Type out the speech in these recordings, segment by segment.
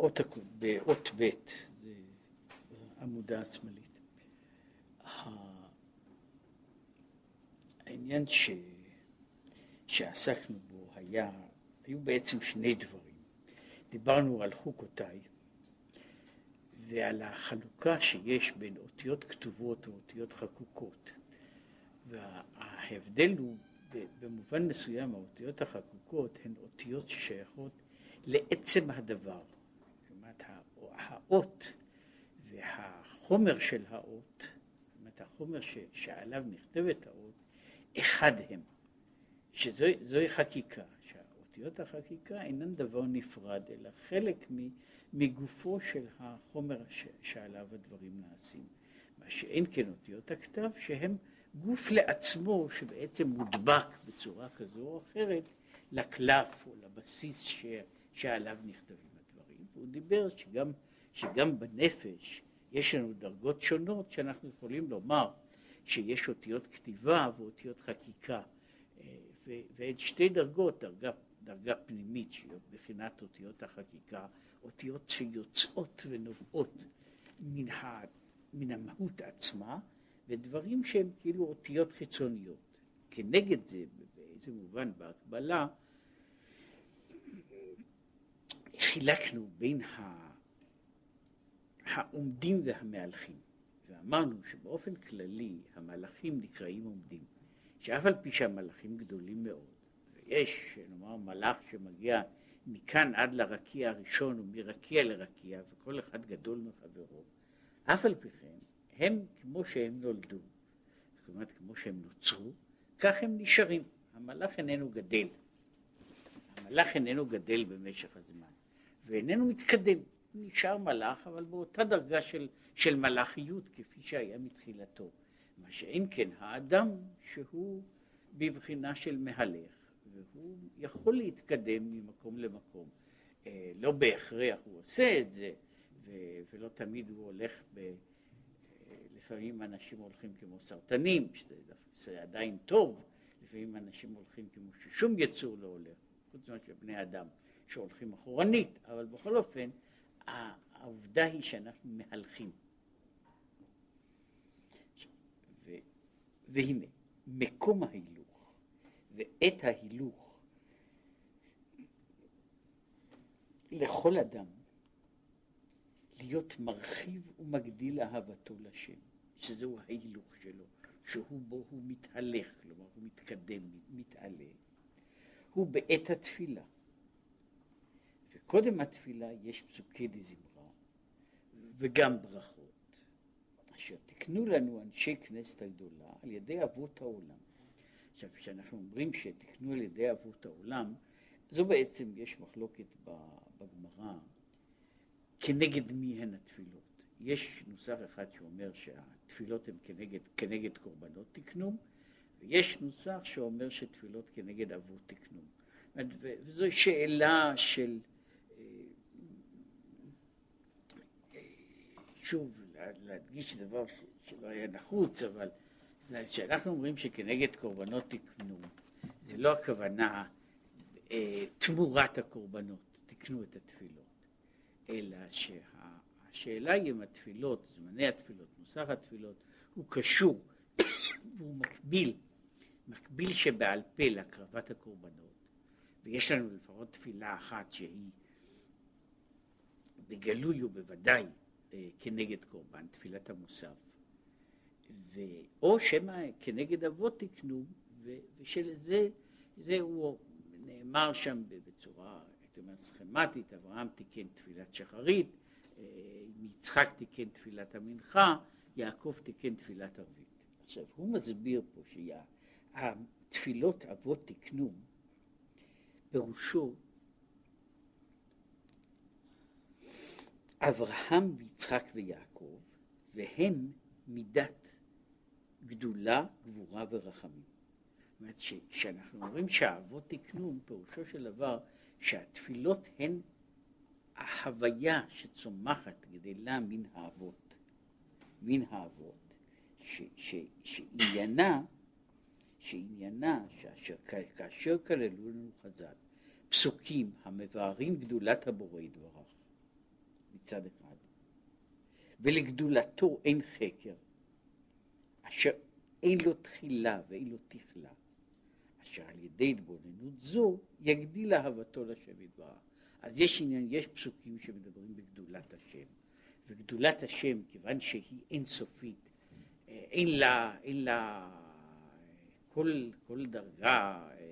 באות, באות ב', זה עמודה השמאלית. העניין ש... שעסקנו בו היה, היו בעצם שני דברים. דיברנו על חוקותיי ועל החלוקה שיש בין אותיות כתובות ואותיות חקוקות. וההבדל הוא, במובן מסוים, האותיות החקוקות הן אותיות ששייכות לעצם הדבר. האות והחומר של האות, זאת אומרת, החומר ש, שעליו נכתבת האות, אחד הם. שזוהי חקיקה, שהאותיות החקיקה אינן דבר נפרד, אלא חלק מגופו של החומר ש, שעליו הדברים נעשים. מה שאין כן אותיות הכתב, שהם גוף לעצמו שבעצם מודבק בצורה כזו או אחרת לקלף או לבסיס ש, שעליו נכתבים והוא דיבר שגם, שגם בנפש יש לנו דרגות שונות שאנחנו יכולים לומר שיש אותיות כתיבה ואותיות חקיקה. והן שתי דרגות, דרגה, דרגה פנימית שהיא מבחינת אותיות החקיקה, אותיות שיוצאות ונובעות מן, ה, מן המהות עצמה, ודברים שהם כאילו אותיות חיצוניות. כנגד זה, באיזה מובן בהקבלה, חילקנו בין העומדים והמהלכים, ואמרנו שבאופן כללי המהלכים נקראים עומדים. שאף על פי שהמלאכים גדולים מאוד, ויש, נאמר, מלאך שמגיע מכאן עד לרקיע הראשון ומרקיע לרקיע, וכל אחד גדול מחברו, אף על פי כן, הם כמו שהם נולדו, זאת אומרת, כמו שהם נוצרו, כך הם נשארים. המלאך איננו גדל. המלאך איננו גדל במשך הזמן, ואיננו מתקדם. נשאר מלאך, אבל באותה דרגה של, של מלאכיות כפי שהיה מתחילתו. מה שאין כן האדם שהוא בבחינה של מהלך, והוא יכול להתקדם ממקום למקום. אה, לא בהכרח הוא עושה את זה, ו- ולא תמיד הוא הולך ב... אה, לפעמים אנשים הולכים כמו סרטנים, שזה עדיין טוב, לפעמים אנשים הולכים כמו ששום יצור לא הולך, חוץ ממה שבני אדם שהולכים אחורנית, אבל בכל אופן, העובדה היא שאנחנו מהלכים. והנה, מקום ההילוך ועת ההילוך לכל אדם להיות מרחיב ומגדיל אהבתו לשם, שזהו ההילוך שלו, שהוא בו הוא מתהלך, כלומר הוא מתקדם, מתעלה, הוא בעת התפילה. וקודם התפילה יש פסוקי דזמרה וגם ברכות. אשר תקנו לנו אנשי כנסת הגדולה על ידי אבות העולם. עכשיו, כשאנחנו אומרים שתקנו על ידי אבות העולם, זו בעצם, יש מחלוקת בגמרא כנגד מי הן התפילות. יש נוסח אחד שאומר שהתפילות הן כנגד, כנגד קורבנות תקנו, ויש נוסח שאומר שתפילות כנגד אבות תקנו. וזו שאלה של, אה, אה, שוב, להדגיש דבר שלא היה נחוץ, אבל כשאנחנו אומרים שכנגד קורבנות תקנו, זה לא הכוונה אה, תמורת הקורבנות, תקנו את התפילות, אלא שהשאלה היא אם התפילות, זמני התפילות, מוסר התפילות, הוא קשור והוא מקביל, מקביל שבעל פה להקרבת הקורבנות, ויש לנו לפחות תפילה אחת שהיא בגלוי ובוודאי כנגד קורבן, תפילת המוסף, ו... או שמא כנגד אבות תקנו, ושלזה זה הוא נאמר שם בצורה, הייתי אומר, סכמטית, אברהם תיקן תפילת שחרית, אה, יצחק תיקן תפילת המנחה, יעקב תיקן תפילת ערבית. עכשיו, הוא מסביר פה שהתפילות אבות תקנו, פירושו אברהם ויצחק ויעקב, והם מידת גדולה, גבורה ורחמים. זאת אומרת, כשאנחנו אומרים שהאבות תקנו, פירושו של דבר שהתפילות הן החוויה שצומחת, גדלה מן האבות, מן האבות, שעניינה, שעניינה, שאשר, כאשר כללו לנו חז"ל, פסוקים המבארים גדולת הבורא יתברך, מצד אחד, ולגדולתו אין חקר, אשר אין לו תחילה ואין לו תכלה, אשר על ידי התבוננות זו יגדיל אהבתו לשם יתברך. אז יש עניין, יש פסוקים שמדברים בגדולת השם, וגדולת השם, כיוון שהיא אינסופית, אה, אין לה, אין לה כל, כל דרגה אה,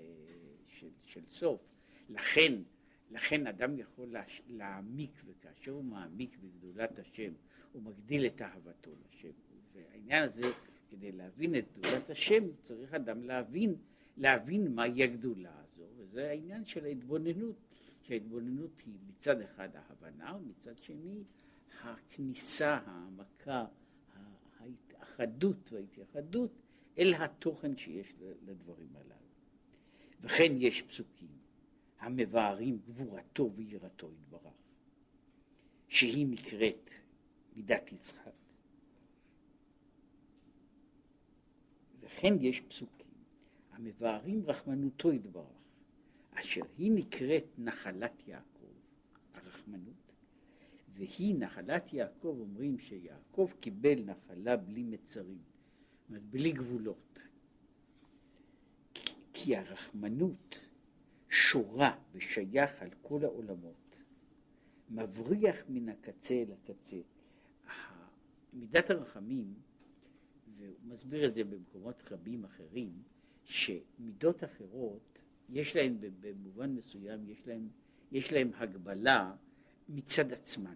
של, של סוף, לכן, לכן אדם יכול להעמיק, וכאשר הוא מעמיק בגדולת השם, הוא מגדיל את אהבתו לשם. והעניין הזה, כדי להבין את גדולת השם, צריך אדם להבין, להבין מהי הגדולה הזו, וזה העניין של ההתבוננות, שההתבוננות היא מצד אחד ההבנה, ומצד שני הכניסה, העמקה, ההתאחדות וההתייחדות אל התוכן שיש לדברים הללו. וכן יש פסוקים המבארים גבורתו ויראתו יתברך, שהיא נקראת מידת יצחק. וכן יש פסוקים המבארים רחמנותו יתברך, אשר היא נקראת נחלת יעקב, הרחמנות, והיא נחלת יעקב, אומרים שיעקב קיבל נחלה בלי מצרים, זאת אומרת בלי גבולות. כי הרחמנות שורה ושייך על כל העולמות, מבריח מן הקצה אל הקצה. מידת הרחמים, והוא מסביר את זה במקומות רבים אחרים, שמידות אחרות, יש להן במובן מסוים, יש להן, יש להן הגבלה מצד עצמן.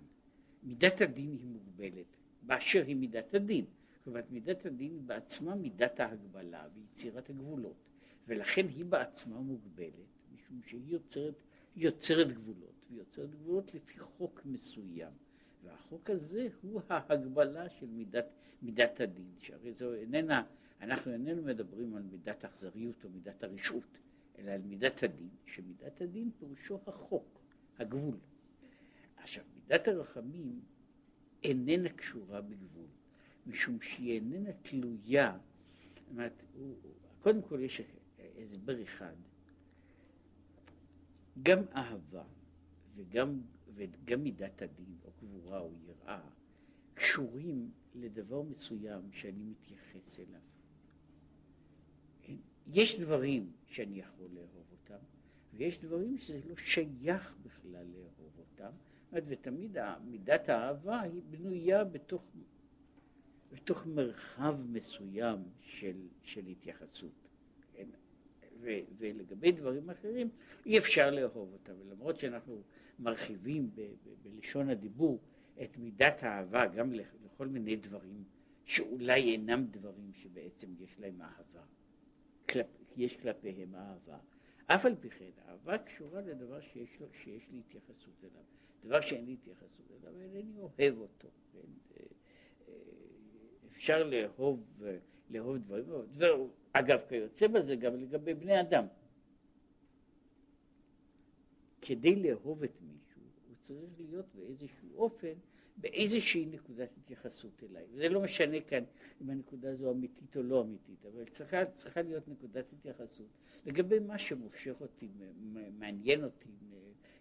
מידת הדין היא מוגבלת, באשר היא מידת הדין. זאת אומרת, מידת הדין בעצמה מידת ההגבלה ויצירת הגבולות, ולכן היא בעצמה מוגבלת, משום שהיא יוצרת, יוצרת גבולות, והיא יוצרת גבולות לפי חוק מסוים. והחוק הזה הוא ההגבלה של מידת, מידת הדין, שהרי זו איננה, אנחנו איננו מדברים על מידת אכזריות או מידת הרשעות, אלא על מידת הדין, שמידת הדין פירושו החוק, הגבול. עכשיו, מידת הרחמים איננה קשורה בגבול, משום שהיא איננה תלויה, זאת אומרת, קודם כל יש הסבר אחד, גם אהבה וגם, וגם מידת הדין או גבורה או יראה קשורים לדבר מסוים שאני מתייחס אליו. יש דברים שאני יכול לאהוב אותם, ויש דברים שזה לא שייך בכלל לאהוב אותם, ותמיד מידת האהבה היא בנויה בתוך, בתוך מרחב מסוים של, של התייחסות. ו, ולגבי דברים אחרים אי אפשר לאהוב אותם, ולמרות שאנחנו מרחיבים ב, ב, בלשון הדיבור את מידת האהבה גם לכל מיני דברים שאולי אינם דברים שבעצם יש להם אהבה, כלפ, יש כלפיהם אהבה. אף על פי כן, אהבה קשורה לדבר שיש, לו, שיש לי התייחסות אליו. דבר שאין לי התייחסות אליו, אינני אוהב אותו. כן? אה, אה, אפשר לאהוב, לאהוב דברים, אגב, כיוצא בזה גם לגבי בני אדם. כדי לאהוב את מישהו, הוא צריך להיות באיזשהו אופן, באיזושהי נקודת התייחסות אליי. זה לא משנה כאן אם הנקודה הזו אמיתית או לא אמיתית, אבל צריכה, צריכה להיות נקודת התייחסות לגבי מה שמושך אותי, מעניין אותי,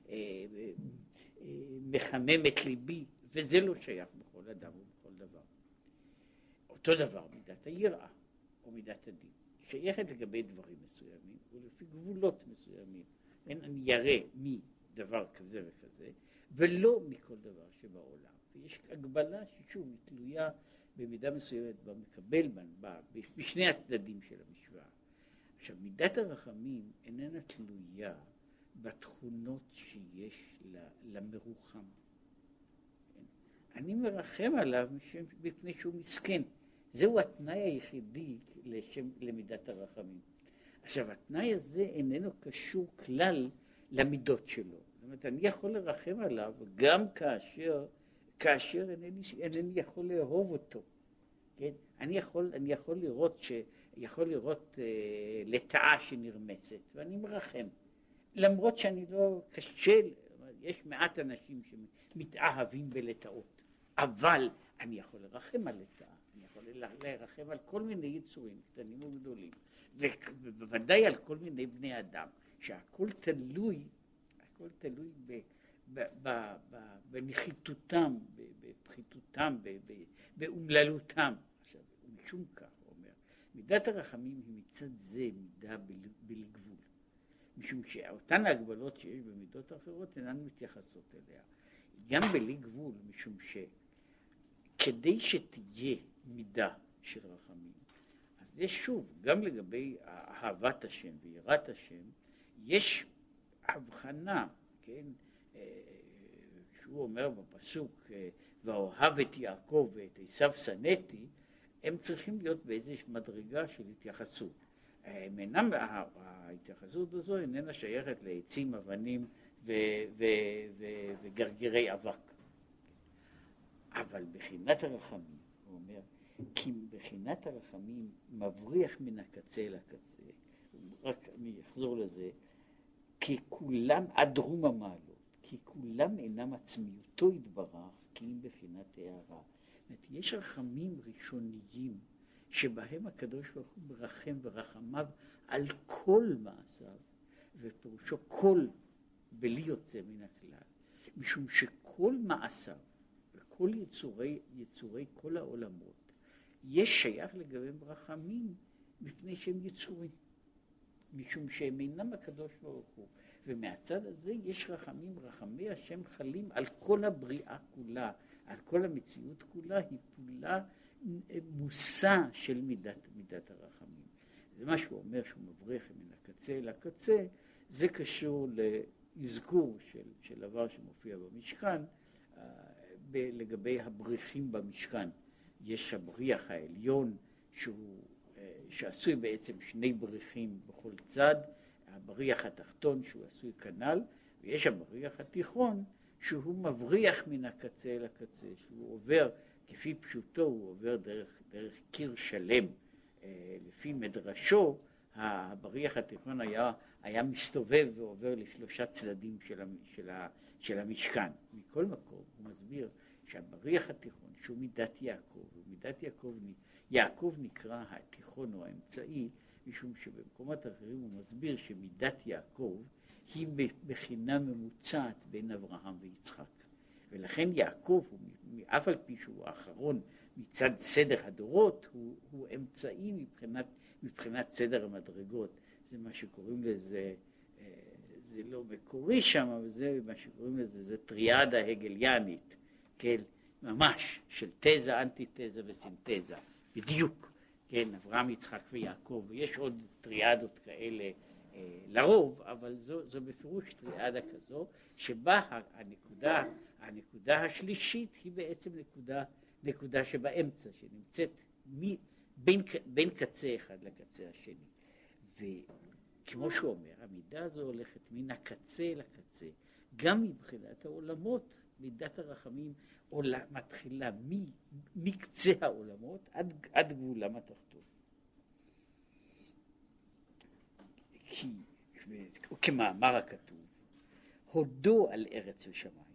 אה, מחמם את ליבי, וזה לא שייך בכל אדם ובכל דבר. אותו דבר מידת היראה או מידת הדין, שייכת לגבי דברים מסוימים ולפי גבולות מסוימים. אין אני ירא מדבר כזה וכזה, ולא מכל דבר שבעולם. ויש הגבלה ששוב היא תלויה במידה מסוימת במקבל, בשני הצדדים של המשוואה. עכשיו, מידת הרחמים איננה תלויה בתכונות שיש למרוחם. אני מרחם עליו מפני שהוא מסכן. זהו התנאי היחידי לשם, למידת הרחמים. עכשיו, התנאי הזה איננו קשור כלל למידות שלו. זאת אומרת, אני יכול לרחם עליו גם כאשר, כאשר אינני, אינני יכול לאהוב אותו. כן? אני יכול, אני יכול לראות, ש, יכול לראות אה, לטאה שנרמסת, ואני מרחם. למרות שאני לא, קשה, יש מעט אנשים שמתאהבים בלטאות, אבל אני יכול לרחם על לטאה, אני יכול לרחם על כל מיני יצורים קטנים וגדולים, ובוודאי על כל מיני בני אדם, שהכל תלוי, הכל תלוי ב, ב, ב, ב, ב, במחיתותם, בפחיתותם, באומללותם. עכשיו, משום כך, הוא אומר, מידת הרחמים היא מצד זה מידה בלי גבול. משום שאותן ההגבלות שיש במידות האחרות אינן מתייחסות אליה. גם בלי גבול, משום שכדי שתהיה מידה של רחמים, אז יש שוב, גם לגבי אהבת השם ויראת השם, יש הבחנה, כן, אה, שהוא אומר בפסוק, אה, ואוהב את יעקב ואת עשיו שנאתי, הם צריכים להיות באיזושהי מדרגה של התייחסות. הם אינם, ההתייחסות הזו איננה שייכת לעצים, אבנים ו, ו, ו, וגרגירי אבק. אבל בחינת הרחמים, הוא אומר, כי בחינת הרחמים מבריח מן הקצה אל הקצה, רק אני אחזור לזה, כי כולם עד רום המעלות, כי כולם אינם עצמיותו יתברך, כי אם בחינת הערה. יש רחמים ראשוניים שבהם הקדוש ברוך הוא מרחם ורחמיו על כל מעשיו, ופירושו כל בלי יוצא מן הכלל, משום שכל מעשיו וכל יצורי, יצורי כל העולמות, יש שייך לגביהם רחמים מפני שהם יצורים, משום שהם אינם הקדוש ברוך הוא. ומהצד הזה יש רחמים, רחמי השם חלים על כל הבריאה כולה, על כל המציאות כולה, היא פעולה מושא של מידת, מידת הרחמים. זה מה שהוא אומר שהוא מבריח מן הקצה אל הקצה, זה קשור לאזכור של, של דבר שמופיע במשכן אה, ב, לגבי הבריחים במשכן. יש הבריח העליון שהוא, אה, שעשוי בעצם שני בריחים בכל צד, הבריח התחתון שהוא עשוי כנ"ל, ויש הבריח התיכון שהוא מבריח מן הקצה אל הקצה, שהוא עובר כפי פשוטו הוא עובר דרך, דרך קיר שלם. אה, לפי מדרשו, הבריח התיכון היה, היה מסתובב ועובר לשלושה צדדים של, של, של המשכן. מכל מקום הוא מסביר שהבריח התיכון, שהוא מידת יעקב, ומידת יעקב, יעקב נקרא התיכון או האמצעי, משום שבמקומות אחרים הוא מסביר שמידת יעקב היא בחינה ממוצעת בין אברהם ויצחק. ולכן יעקב, אף על פי שהוא האחרון מצד סדר הדורות, הוא, הוא אמצעי מבחינת, מבחינת סדר המדרגות. זה מה שקוראים לזה, אה, זה לא מקורי שם, אבל זה מה שקוראים לזה, זה טריאדה הגליאנית, כן, ממש, של תזה, אנטי-תזה וסינתזה, בדיוק, כן, אברהם, יצחק ויעקב, ויש עוד טריאדות כאלה אה, לרוב, אבל זו, זו בפירוש טריאדה כזו, שבה הנקודה, הנקודה השלישית היא בעצם נקודה, נקודה שבאמצע, שנמצאת מ, בין, בין קצה אחד לקצה השני. וכמו שהוא אומר, המידה הזו הולכת מן הקצה לקצה, גם מבחינת העולמות, מידת הרחמים עולה, מתחילה מקצה העולמות עד, עד גבולם התחתון. כי, כמאמר הכתוב, הודו על ארץ ושמיים.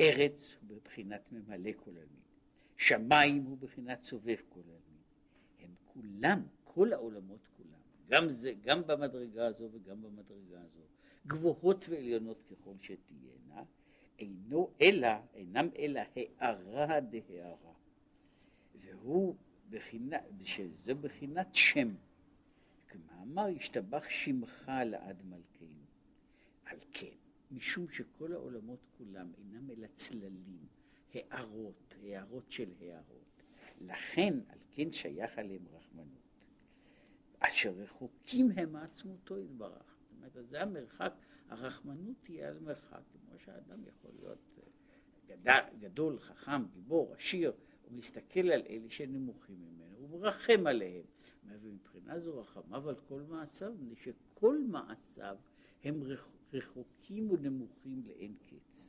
ארץ הוא בבחינת ממלא כל עלמין, שמיים הוא בבחינת סובב כל עלמין. הם כולם, כל העולמות כולם, גם, זה, גם במדרגה הזו וגם במדרגה הזו, גבוהות ועליונות ככל שתהיינה, אינו אלא, אינם אלא הארה דהארה. והוא בחינה, שזה בחינת שם. כמאמר ישתבח שמך לעד מלכנו. על כן, משום שכל העולמות כולם אינם אלא צללים, הערות, הערות של הערות. לכן, על כן שייך עליהם רחמנות. אשר רחוקים הם מעצמותו יתברך. זאת אומרת, זה המרחק, הרחמנות תהיה על מרחק, כמו שהאדם יכול להיות אה, גדל, גדול, חכם, גיבור, עשיר, הוא מסתכל על אלה שנמוכים ממנו, הוא מרחם עליהם. ומבחינה זו רחמיו על כל מעשיו, מפני שכל מעשיו הם רחוקים ונמוכים לאין קץ.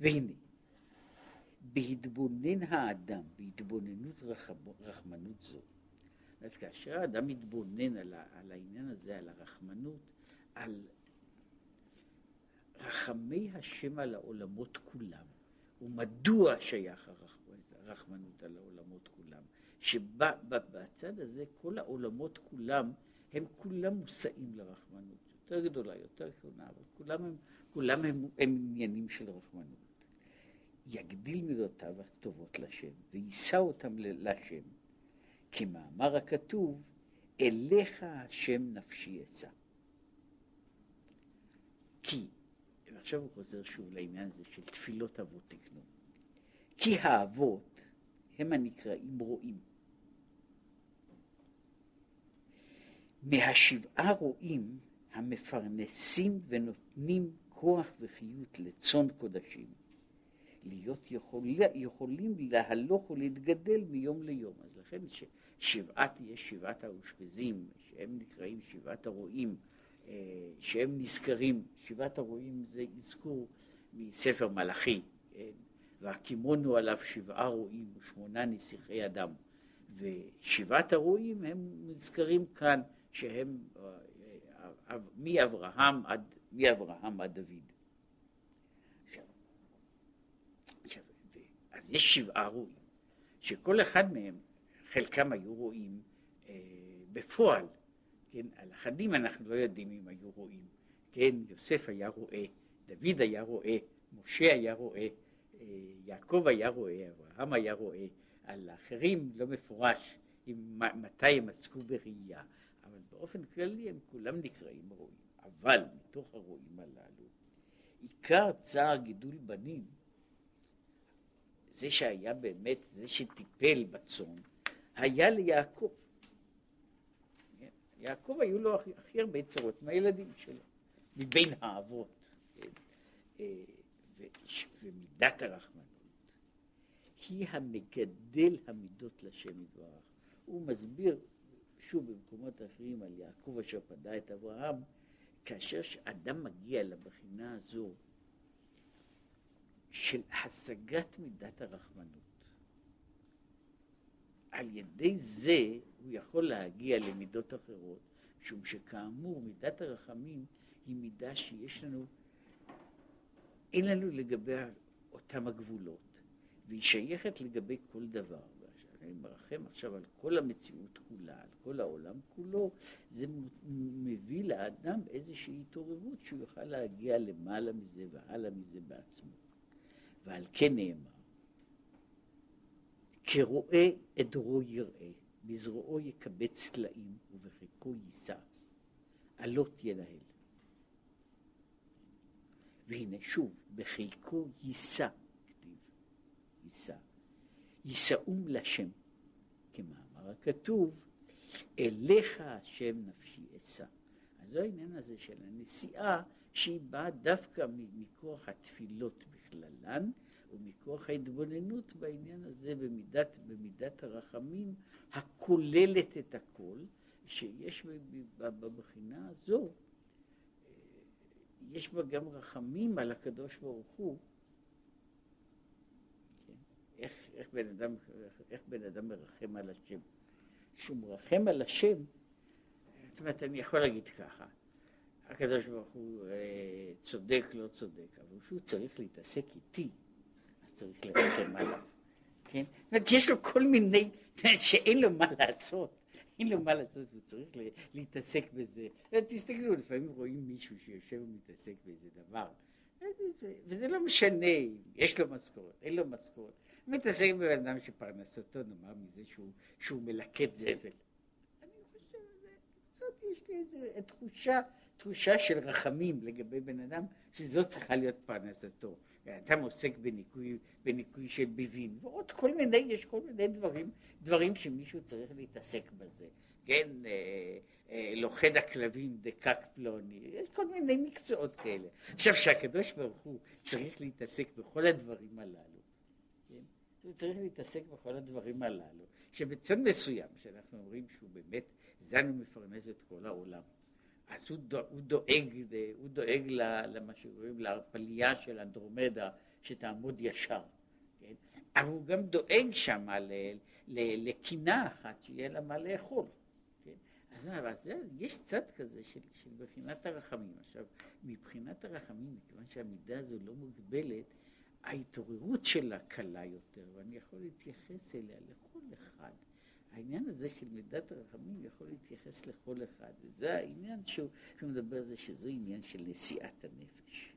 והנה, בהתבונן האדם, בהתבוננות רחמנות זו, אז כאשר האדם מתבונן על, על העניין הזה, על הרחמנות, על רחמי השם על העולמות כולם, ומדוע שייך הרחמנות על העולמות כולם, שבצד הזה כל העולמות כולם הם כולם מושאים לרחמנות. יותר גדולה, יותר קטנה, אבל כולם הם, כולם הם, הם עניינים של רחמנות. יגדיל מידותיו הטובות לשם, ויישא אותם לשם, כמאמר הכתוב, אליך השם נפשי אשא. כי, ועכשיו הוא חוזר שוב לעניין הזה של תפילות אבות תקנו, כי האבות הם הנקראים רועים. מהשבעה רועים המפרנסים ונותנים כוח וחיות לצאן קודשים, להיות יכול, יכולים להלוך ולהתגדל מיום ליום. אז לכן שבעת, יש שבעת האושפזים, שהם נקראים שבעת הרועים, אה, שהם נזכרים, שבעת הרועים זה אזכור מספר מלאכי, כן? והקימונו עליו שבעה רועים ושמונה נסיכי אדם, ושבעת הרועים הם נזכרים כאן שהם אה, אה, מאברהם עד, מאברהם עד דוד. אז יש שבעה רועים, שכל אחד מהם, חלקם היו רועים אה, בפועל, כן, על אחדים אנחנו לא יודעים אם היו רועים, כן, יוסף היה רועה, דוד היה רועה, משה היה רועה, אה, יעקב היה רועה, אברהם היה רועה, על האחרים לא מפורש עם, מתי הם עסקו בראייה, אבל באופן כללי הם כולם נקראים רועים, אבל מתוך הרועים הללו, עיקר צער גידול בנים, זה שהיה באמת, זה שטיפל בצאן, היה ליעקב. יעקב היו לו הכי, הכי הרבה צרות מהילדים שלו, מבין האבות. כן? אה, ומידת הרחמנות היא המגדל המידות לשם יתברך. הוא מסביר שוב במקומות אחרים על יעקב אשר פדה את אברהם, כאשר אדם מגיע לבחינה הזו של השגת מידת הרחמנות, על ידי זה הוא יכול להגיע למידות אחרות, משום שכאמור מידת הרחמים היא מידה שיש לנו, אין לנו לגבי אותם הגבולות, והיא שייכת לגבי כל דבר. אני מרחם עכשיו על כל המציאות כולה, על כל העולם כולו, זה מביא לאדם איזושהי התעוררות שהוא יוכל להגיע למעלה מזה והלאה מזה בעצמו. ועל כן נאמר, כרואה עדרו יראה, בזרועו יקבץ טלאים ובחיקו יישא, עלות ינהל. והנה שוב, בחיקו יישא, כתיב, יישא. יישאום לשם, כמאמר הכתוב, אליך השם נפשי אשא. אז זה העניין הזה של הנסיעה, שהיא באה דווקא מכוח התפילות בכללן, ומכוח ההתבוננות בעניין הזה במידת, במידת הרחמים הכוללת את הכל, שיש בבחינה הזו, אה, יש בה גם רחמים על הקדוש ברוך הוא. כן? איך, איך, בן אדם, איך בן אדם מרחם על השם? כשהוא מרחם על השם, זאת אומרת, אני יכול להגיד ככה, הקדוש ברוך הוא אה, צודק, לא צודק, אבל כשהוא צריך להתעסק איתי, צריך לרחם עליו, כן? זאת אומרת, יש לו כל מיני, שאין לו מה לעשות, אין לו מה לעשות, הוא צריך להתעסק בזה. תסתכלו, לפעמים רואים מישהו שיושב ומתעסק באיזה דבר, וזה לא משנה, יש לו משכורת, אין לו משכורת. מתעסק בבן אדם שפרנסתו, נאמר מזה שהוא, שהוא מלקט זבל. אני חושב, זאת יש לי איזו תחושה, תחושה של רחמים לגבי בן אדם, שזאת צריכה להיות פרנסתו. אדם עוסק בניקוי, בניקוי של ביבים, ועוד כל מיני, יש כל מיני דברים, דברים שמישהו צריך להתעסק בזה. כן, אה, אה, לוכד הכלבים דקק פלוני, יש כל מיני מקצועות כאלה. עכשיו, שהקדוש ברוך הוא צריך להתעסק בכל הדברים הללו, כן? הוא צריך להתעסק בכל הדברים הללו, שבצד מסוים, שאנחנו אומרים שהוא באמת זן ומפרנס את כל העולם, אז הוא, דואג, הוא דואג, הוא דואג למה שקוראים להרפליה של אנדרומדה שתעמוד ישר, כן? אבל הוא גם דואג שם לקינה אחת שיהיה לה מה לאכול. כן? אז, אז יש צד כזה של, של בחינת הרחמים. עכשיו, מבחינת הרחמים, מכיוון שהמידה הזו לא מוגבלת, ההתעוררות שלה קלה יותר, ואני יכול להתייחס אליה לכל אחד העניין הזה של מידת הרחמים יכול להתייחס לכל אחד, וזה העניין שהוא, שהוא מדבר על זה שזה עניין של נשיאת הנפש.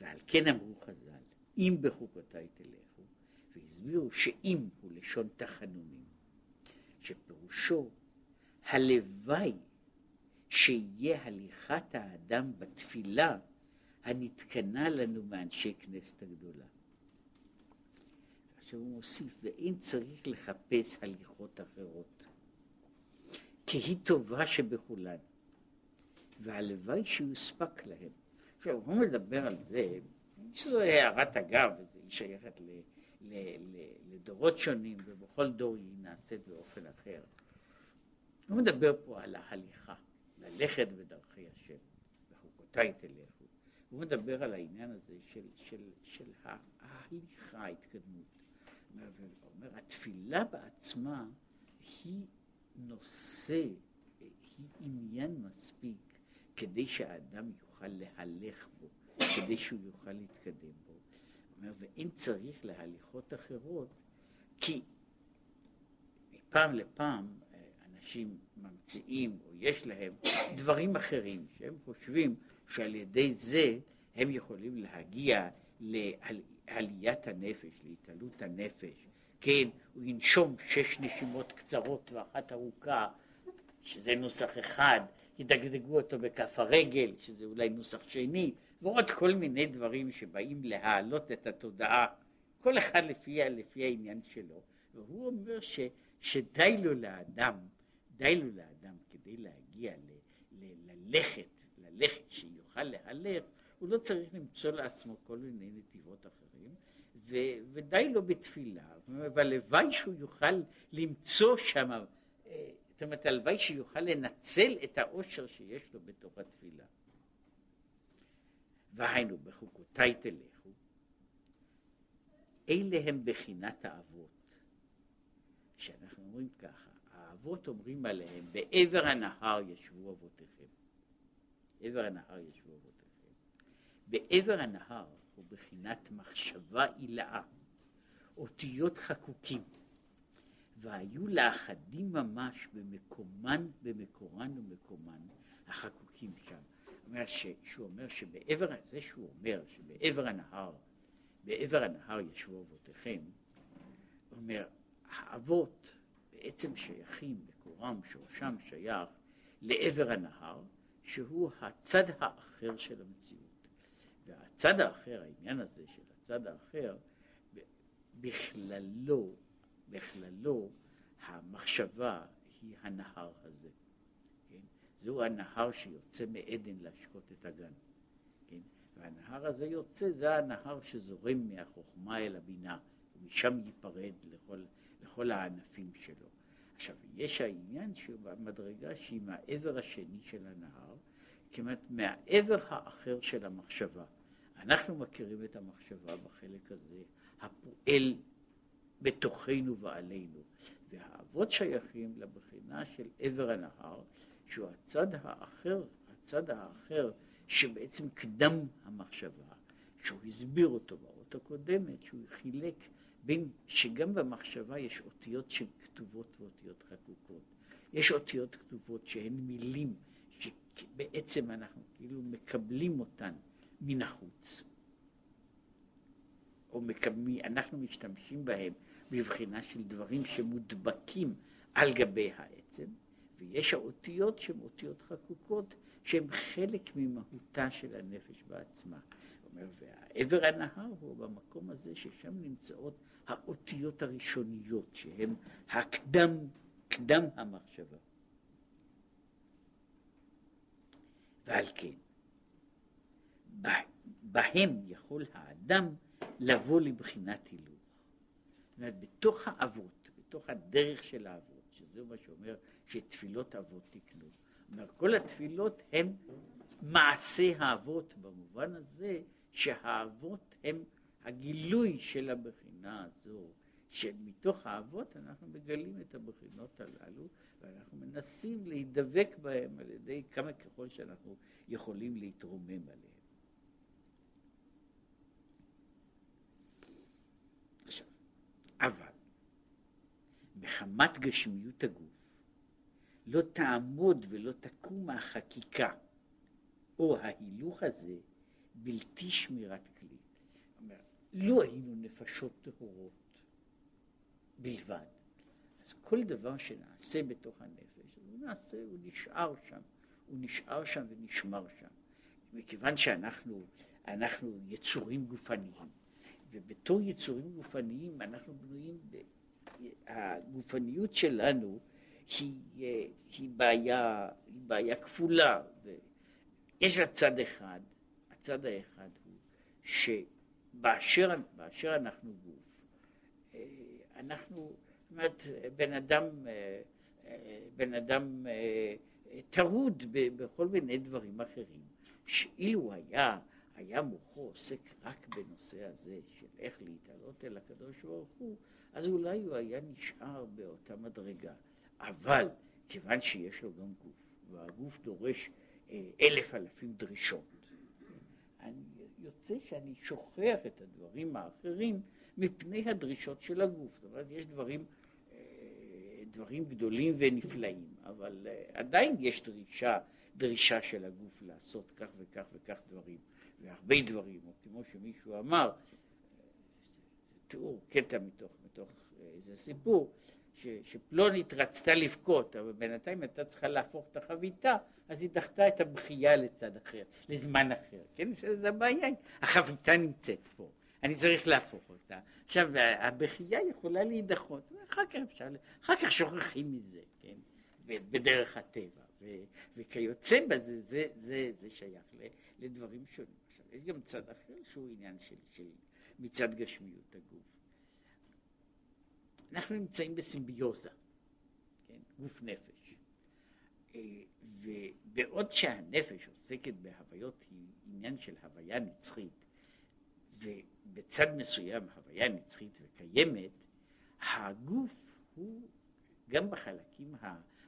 ועל כן אמרו חז"ל, אם בחוקותיי תלכו, והסבירו שאם הוא לשון תחנונים, שפירושו הלוואי שיהיה הליכת האדם בתפילה הנתקנה לנו מאנשי כנסת הגדולה. עכשיו הוא מוסיף, ואין צריך לחפש הליכות אחרות, כי היא טובה שבכולן, והלוואי שיוספק להם. עכשיו הוא מדבר על זה, שזו הערת אגב, היא שייכת ל, ל, ל, לדורות שונים, ובכל דור היא נעשית באופן אחר. הוא מדבר פה על ההליכה, ללכת בדרכי השם, בחוקותיי תלכו. הוא מדבר על העניין הזה של, של, של ההליכה, ההתקדמות. הוא אומר, התפילה בעצמה היא נושא, היא עניין מספיק כדי שהאדם יוכל להלך בו, כדי שהוא יוכל להתקדם בו. אומר, ואין צריך להליכות אחרות, כי מפעם לפעם אנשים ממציאים או יש להם דברים אחרים שהם חושבים שעל ידי זה הם יכולים להגיע לעליית הנפש, להתעלות הנפש. כן, הוא ינשום שש נשימות קצרות ואחת ארוכה, שזה נוסח אחד, ידגדגו אותו בכף הרגל, שזה אולי נוסח שני, ועוד כל מיני דברים שבאים להעלות את התודעה, כל אחד לפי, לפי העניין שלו. והוא אומר ש, שדי לו לאדם די לו לאדם כדי להגיע ל, ל, ללכת, ללכת, שיוכל להלך, הוא לא צריך למצוא לעצמו כל מיני נתיבות אחרים, ו, ודי לו בתפילה, והלוואי שהוא יוכל למצוא שם, אה, זאת אומרת, הלוואי שיוכל לנצל את העושר שיש לו בתוך התפילה. והיינו, בחוקותיי תלכו, אלה הם בחינת האבות. שאנחנו אומרים ככה, האבות אומרים עליהם, בעבר הנהר ישבו אבותיכם. עבר הנהר ישבו אבותיכם. בעבר הנהר הוא בחינת מחשבה עילאה, אותיות חקוקים, והיו לאחדים ממש במקומן, במקורן ומקומן, החקוקים שם. אומר ש, שהוא אומר שבעבר, זה שהוא אומר שבעבר הנהר, בעבר הנהר ישבו אבותיכם, הוא אומר, האבות בעצם שייכים, מקורם, שורשם שייך לעבר הנהר, שהוא הצד האחר של המציאות. והצד האחר, העניין הזה של הצד האחר, בכללו, בכללו המחשבה היא הנהר הזה. כן? זהו הנהר שיוצא מעדן להשקות את הגן. כן? והנהר הזה יוצא, זה הנהר שזורם מהחוכמה אל הבינה, ומשם ייפרד לכל, לכל הענפים שלו. עכשיו, יש העניין שהוא במדרגה שהיא מהעבר השני של הנהר, כמעט מהעבר האחר של המחשבה. אנחנו מכירים את המחשבה בחלק הזה, הפועל בתוכנו ועלינו, והאבות שייכים לבחינה של עבר הנהר, שהוא הצד האחר, הצד האחר שבעצם קדם המחשבה, שהוא הסביר אותו באות הקודמת, שהוא חילק בין שגם במחשבה יש אותיות שהן כתובות ואותיות חקוקות. יש אותיות כתובות שהן מילים שבעצם אנחנו כאילו מקבלים אותן מן החוץ. או מקבלים, אנחנו משתמשים בהם בבחינה של דברים שמודבקים על גבי העצם, ויש האותיות שהן אותיות חקוקות שהן חלק ממהותה של הנפש בעצמה. אומר, והעבר הנהר הוא במקום הזה ששם נמצאות האותיות הראשוניות שהן הקדם, קדם המחשבה. ועל כן, בהם יכול האדם לבוא לבחינת הילוך. זאת אומרת, בתוך האבות, בתוך הדרך של האבות, שזה מה שאומר שתפילות אבות תקנו. זאת אומרת, כל התפילות הן מעשה האבות במובן הזה שהאבות הם הגילוי של הבחינה הזו, שמתוך האבות אנחנו מגלים את הבחינות הללו, ואנחנו מנסים להידבק בהם על ידי כמה ככל שאנחנו יכולים להתרומם עליהם. עכשיו, אבל מחמת גשמיות הגוף, לא תעמוד ולא תקום החקיקה או ההילוך הזה בלתי שמירת כלי. לא היינו נפשות טהורות בלבד, אז כל דבר שנעשה בתוך הנפש, הוא נעשה, הוא נשאר שם, הוא נשאר שם ונשמר שם. מכיוון שאנחנו אנחנו יצורים גופניים, ובתור יצורים גופניים אנחנו בנויים, הגופניות שלנו היא, היא, בעיה, היא בעיה כפולה. יש לה צד אחד, הצד האחד הוא שבאשר אנחנו גוף, אה, אנחנו, זאת אומרת, בן אדם, אה, אה, בן אדם טרוד בכל מיני דברים אחרים, שאילו היה, היה מוחו עוסק רק בנושא הזה של איך להתעלות אל הקדוש ברוך הוא, אז אולי הוא היה נשאר באותה מדרגה. אבל כיוון שיש לו גם גוף, והגוף דורש אה, אלף אלפים דרישות, אני יוצא שאני שוכח את הדברים האחרים מפני הדרישות של הגוף. זאת אומרת, יש דברים, אה, דברים גדולים ונפלאים, אבל אה, עדיין יש דרישה, דרישה של הגוף לעשות כך וכך וכך דברים, והרבה דברים, או כמו שמישהו אמר, תיאור, קטע מתוך, מתוך איזה סיפור, ש, שפלונית רצתה לבכות, אבל בינתיים הייתה צריכה להפוך את החביתה, אז היא דחתה את הבכייה לצד אחר, לזמן אחר. כן, זה הבעיה, החביתה נמצאת פה, אני צריך להפוך אותה. עכשיו, הבכייה יכולה להידחות, ואחר כך אפשר, אחר כך שוכחים מזה, כן, בדרך הטבע, ו, וכיוצא בזה, זה, זה, זה שייך לדברים שונים. יש גם צד אחר שהוא עניין של, של מצד גשמיות הגוף. אנחנו נמצאים בסימביוזה, כן? גוף נפש. אה, ובעוד שהנפש עוסקת בהוויות, היא עניין של הוויה נצחית, ובצד מסוים הוויה נצחית וקיימת, הגוף הוא גם בחלקים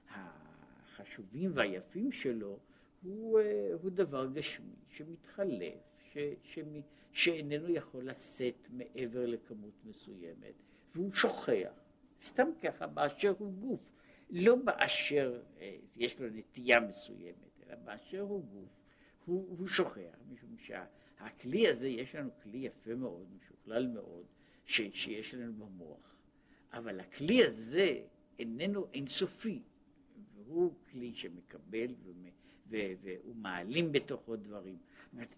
החשובים והיפים שלו, הוא, אה, הוא דבר גשמי שמתחלף, ש, שמ, שאיננו יכול לשאת מעבר לכמות מסוימת, והוא שוכח, סתם ככה, באשר הוא גוף, לא באשר אה, יש לו נטייה מסוימת, אלא באשר הוא גוף, הוא, הוא שוכח, משום שהכלי הזה, יש לנו כלי יפה מאוד, משוכלל מאוד, ש, שיש לנו במוח, אבל הכלי הזה איננו אינסופי, והוא כלי שמקבל והוא מעלים בתוכו דברים. זאת אומרת,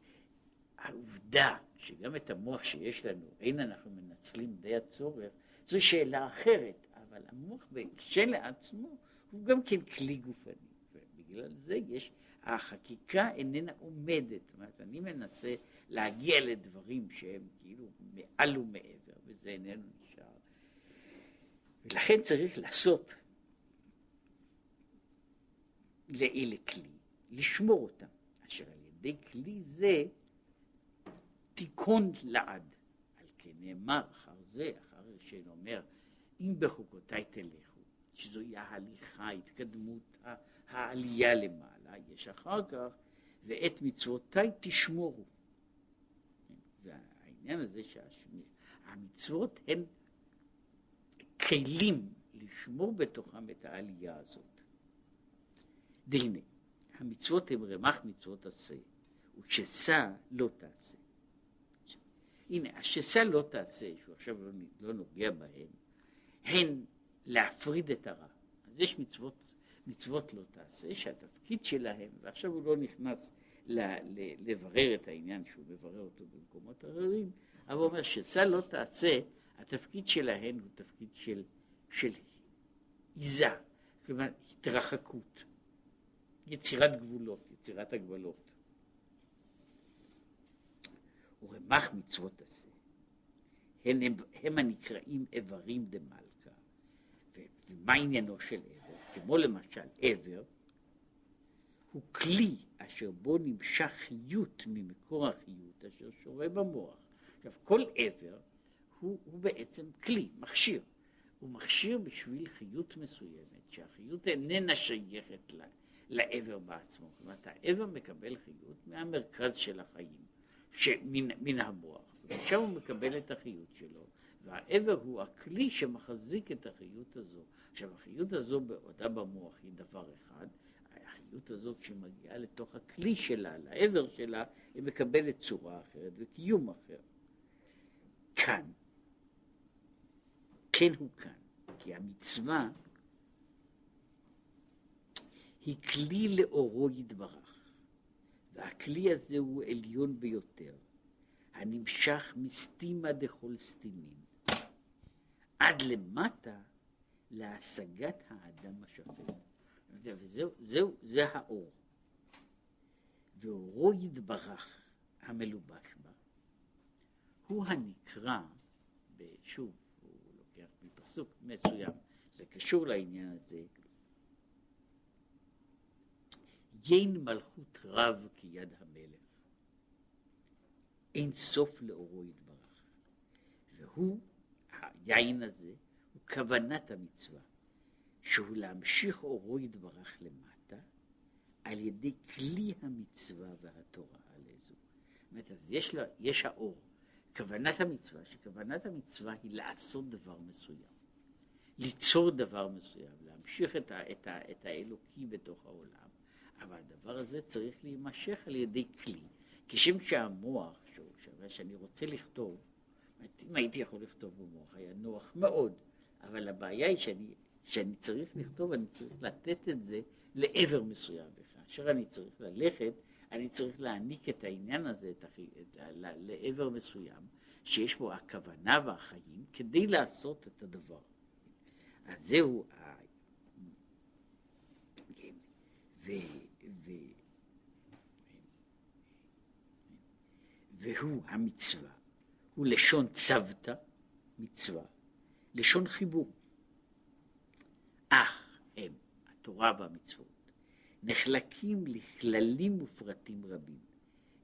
העובדה שגם את המוח שיש לנו אין אנחנו מנצלים די הצורך, זו שאלה אחרת, אבל המוח כשלעצמו הוא גם כן כלי גופני, ובגלל זה יש, החקיקה איננה עומדת, זאת אומרת, אני מנסה להגיע לדברים שהם כאילו מעל ומעבר, וזה איננו נשאר. ולכן צריך לעשות לאלה כלי, לשמור אותם, אשר על ידי כלי זה תיכון לעד. על כן נאמר אחר זה, אחר שאומר, אם בחוקותיי תלכו, שזוהי ההליכה, התקדמות, העלייה למעלה, יש אחר כך, ואת מצוותיי תשמורו. והעניין הזה שהמצוות הן כלים לשמור בתוכם את העלייה הזאת. דהנה, המצוות הן רמ"ח מצוות עשה, וכששא לא תעשה. הנה, השסה לא תעשה, שהוא עכשיו לא, לא נוגע בהן, הן להפריד את הרע. אז יש מצוות, מצוות לא תעשה, שהתפקיד שלהן, ועכשיו הוא לא נכנס ל, ל, לברר את העניין שהוא מברר אותו במקומות אחרים, אבל הוא אומר שסה לא תעשה, התפקיד שלהן הוא תפקיד של, של עיזה, כלומר התרחקות, יצירת גבולות, יצירת הגבלות. ורמ"ח מצוות עשה. הם, הם הנקראים איברים דמלכה. ומה עניינו של עבר? כמו למשל עבר הוא כלי אשר בו נמשך חיות ממקור החיות אשר שורה במוח. עכשיו כל עבר הוא, הוא בעצם כלי, מכשיר. הוא מכשיר בשביל חיות מסוימת, שהחיות איננה שייכת לעבר בעצמו. זאת אומרת, העבר מקבל חיות מהמרכז של החיים. מן, מן המוח, ושם הוא מקבל את החיות שלו, והעבר הוא הכלי שמחזיק את החיות הזו. עכשיו החיות הזו בעודה במוח היא דבר אחד, החיות הזו כשהיא מגיעה לתוך הכלי שלה, לעבר שלה, היא מקבלת צורה אחרת וקיום אחר. כאן, כן הוא כאן, כי המצווה היא כלי לאורו יתברך, והכלי הזה הוא עליון ביותר, הנמשך מסתימה דכל סתימים, עד למטה להשגת האדם השפל. וזהו, זהו, זה האור. ואורו יתברך המלובש בה, הוא הנקרא, שוב, הוא לוקח מפסוק מסוים, זה קשור לעניין הזה, ין מלכות רב כיד המלך, אין סוף לאורו יתברך, והוא, היין הזה, הוא כוונת המצווה, שהוא להמשיך אורו יתברך למטה, על ידי כלי המצווה והתורה עליזו. זאת אומרת, אז יש, לה, יש האור. כוונת המצווה, שכוונת המצווה היא לעשות דבר מסוים, ליצור דבר מסוים, להמשיך את, ה, את, ה, את האלוקי בתוך העולם, אבל הדבר הזה צריך להימשך על ידי כלי. כשם שהמוח, שאני רוצה לכתוב, אם הייתי יכול לכתוב במוח, היה נוח מאוד, אבל הבעיה היא שאני, שאני צריך לכתוב, אני צריך לתת את זה לעבר מסוים. וכאשר אני צריך ללכת, אני צריך להעניק את העניין הזה את החי... את. לעבר מסוים, שיש בו הכוונה והחיים, כדי לעשות את הדבר. אז זהו, ה... ו... ו... והוא המצווה, הוא לשון צוותא, מצווה, לשון חיבור. אך הם, התורה והמצוות, נחלקים לכללים ופרטים רבים,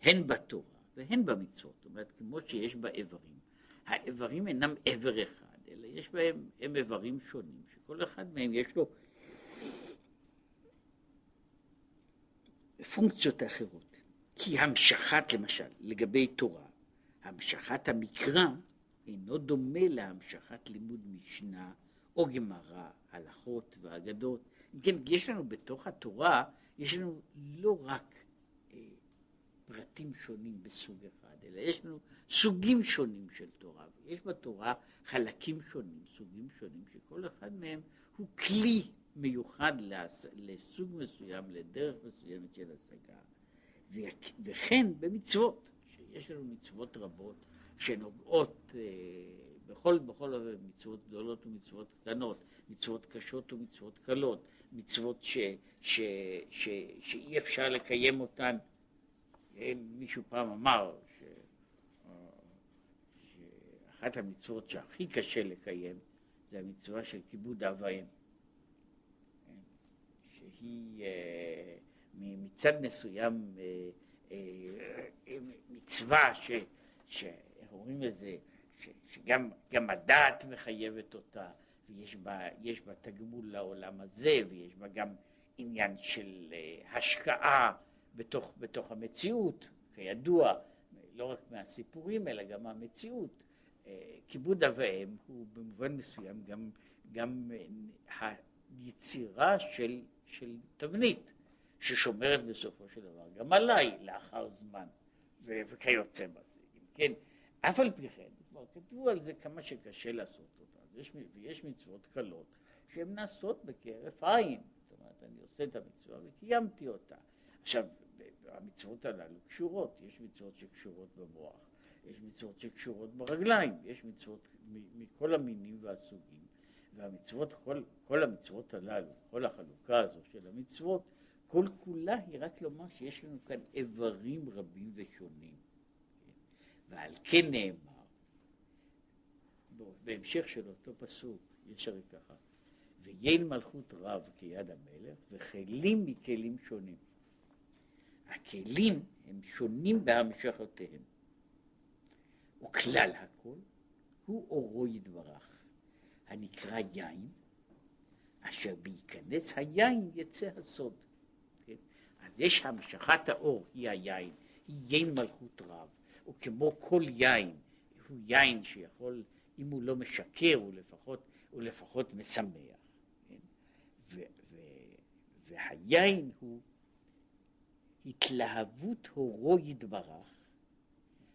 הן בתורה והן במצוות, זאת אומרת, כמו שיש באיברים. האיברים אינם איבר אחד, אלא יש בהם, הם איברים שונים, שכל אחד מהם יש לו פונקציות אחרות. כי המשכת, למשל, לגבי תורה, המשכת המקרא אינו דומה להמשכת לימוד משנה או גמרא, הלכות ואגדות. כן, יש לנו בתוך התורה, יש לנו לא רק אה, פרטים שונים בסוג אחד, אלא יש לנו סוגים שונים של תורה. יש בתורה חלקים שונים, סוגים שונים, שכל אחד מהם הוא כלי מיוחד לס... לסוג מסוים, לדרך מסוימת של השגה. וכן במצוות, שיש לנו מצוות רבות שנוגעות אה, בכל, בכל מצוות גדולות ומצוות קטנות, מצוות קשות ומצוות קלות, מצוות ש, ש, ש, שאי אפשר לקיים אותן. מישהו פעם אמר ש, שאחת המצוות שהכי קשה לקיים זה המצווה של כיבוד אב ואם. שהיא אה, מצד מסוים אה, אה, מצווה ש, שאיך אומרים לזה, שגם הדעת מחייבת אותה, ויש בה, בה תגמול לעולם הזה, ויש בה גם עניין של השקעה בתוך, בתוך המציאות, כידוע, לא רק מהסיפורים, אלא גם מהמציאות. כיבוד אב ואם הוא במובן מסוים גם, גם היצירה של, של תבנית, ששומרת בסופו של דבר גם עליי לאחר זמן, וכיוצא בזה. כן, אף על פי כן, כבר כתבו על זה כמה שקשה לעשות אותה. יש, ויש מצוות קלות שהן נעשות בכהרף עין. זאת אומרת, אני עושה את המצווה וקיימתי אותה. עכשיו, המצוות הללו קשורות. יש מצוות שקשורות במוח, יש מצוות שקשורות ברגליים, יש מצוות מכל המינים והסוגים. והמצוות, כל, כל המצוות הללו, כל החלוקה הזו של המצוות, כל כולה היא רק לומר שיש לנו כאן איברים רבים ושונים. ועל כן נאמר, בהמשך של אותו פסוק, יש הרי ככה, ויין מלכות רב כיד המלך, וכלים מכלים שונים. הכלים הם שונים בהמשכותיהם. וכלל הכל הוא אורו ידברך, הנקרא יין, אשר בהיכנס היין יצא הסוד. כן? אז יש המשכת האור, היא היין, היא יין מלכות רב, וכמו כל יין, הוא יין שיכול אם הוא לא משקר, הוא לפחות, הוא לפחות משמח. כן? ו, ו, והיין הוא התלהבות הורו יתברך,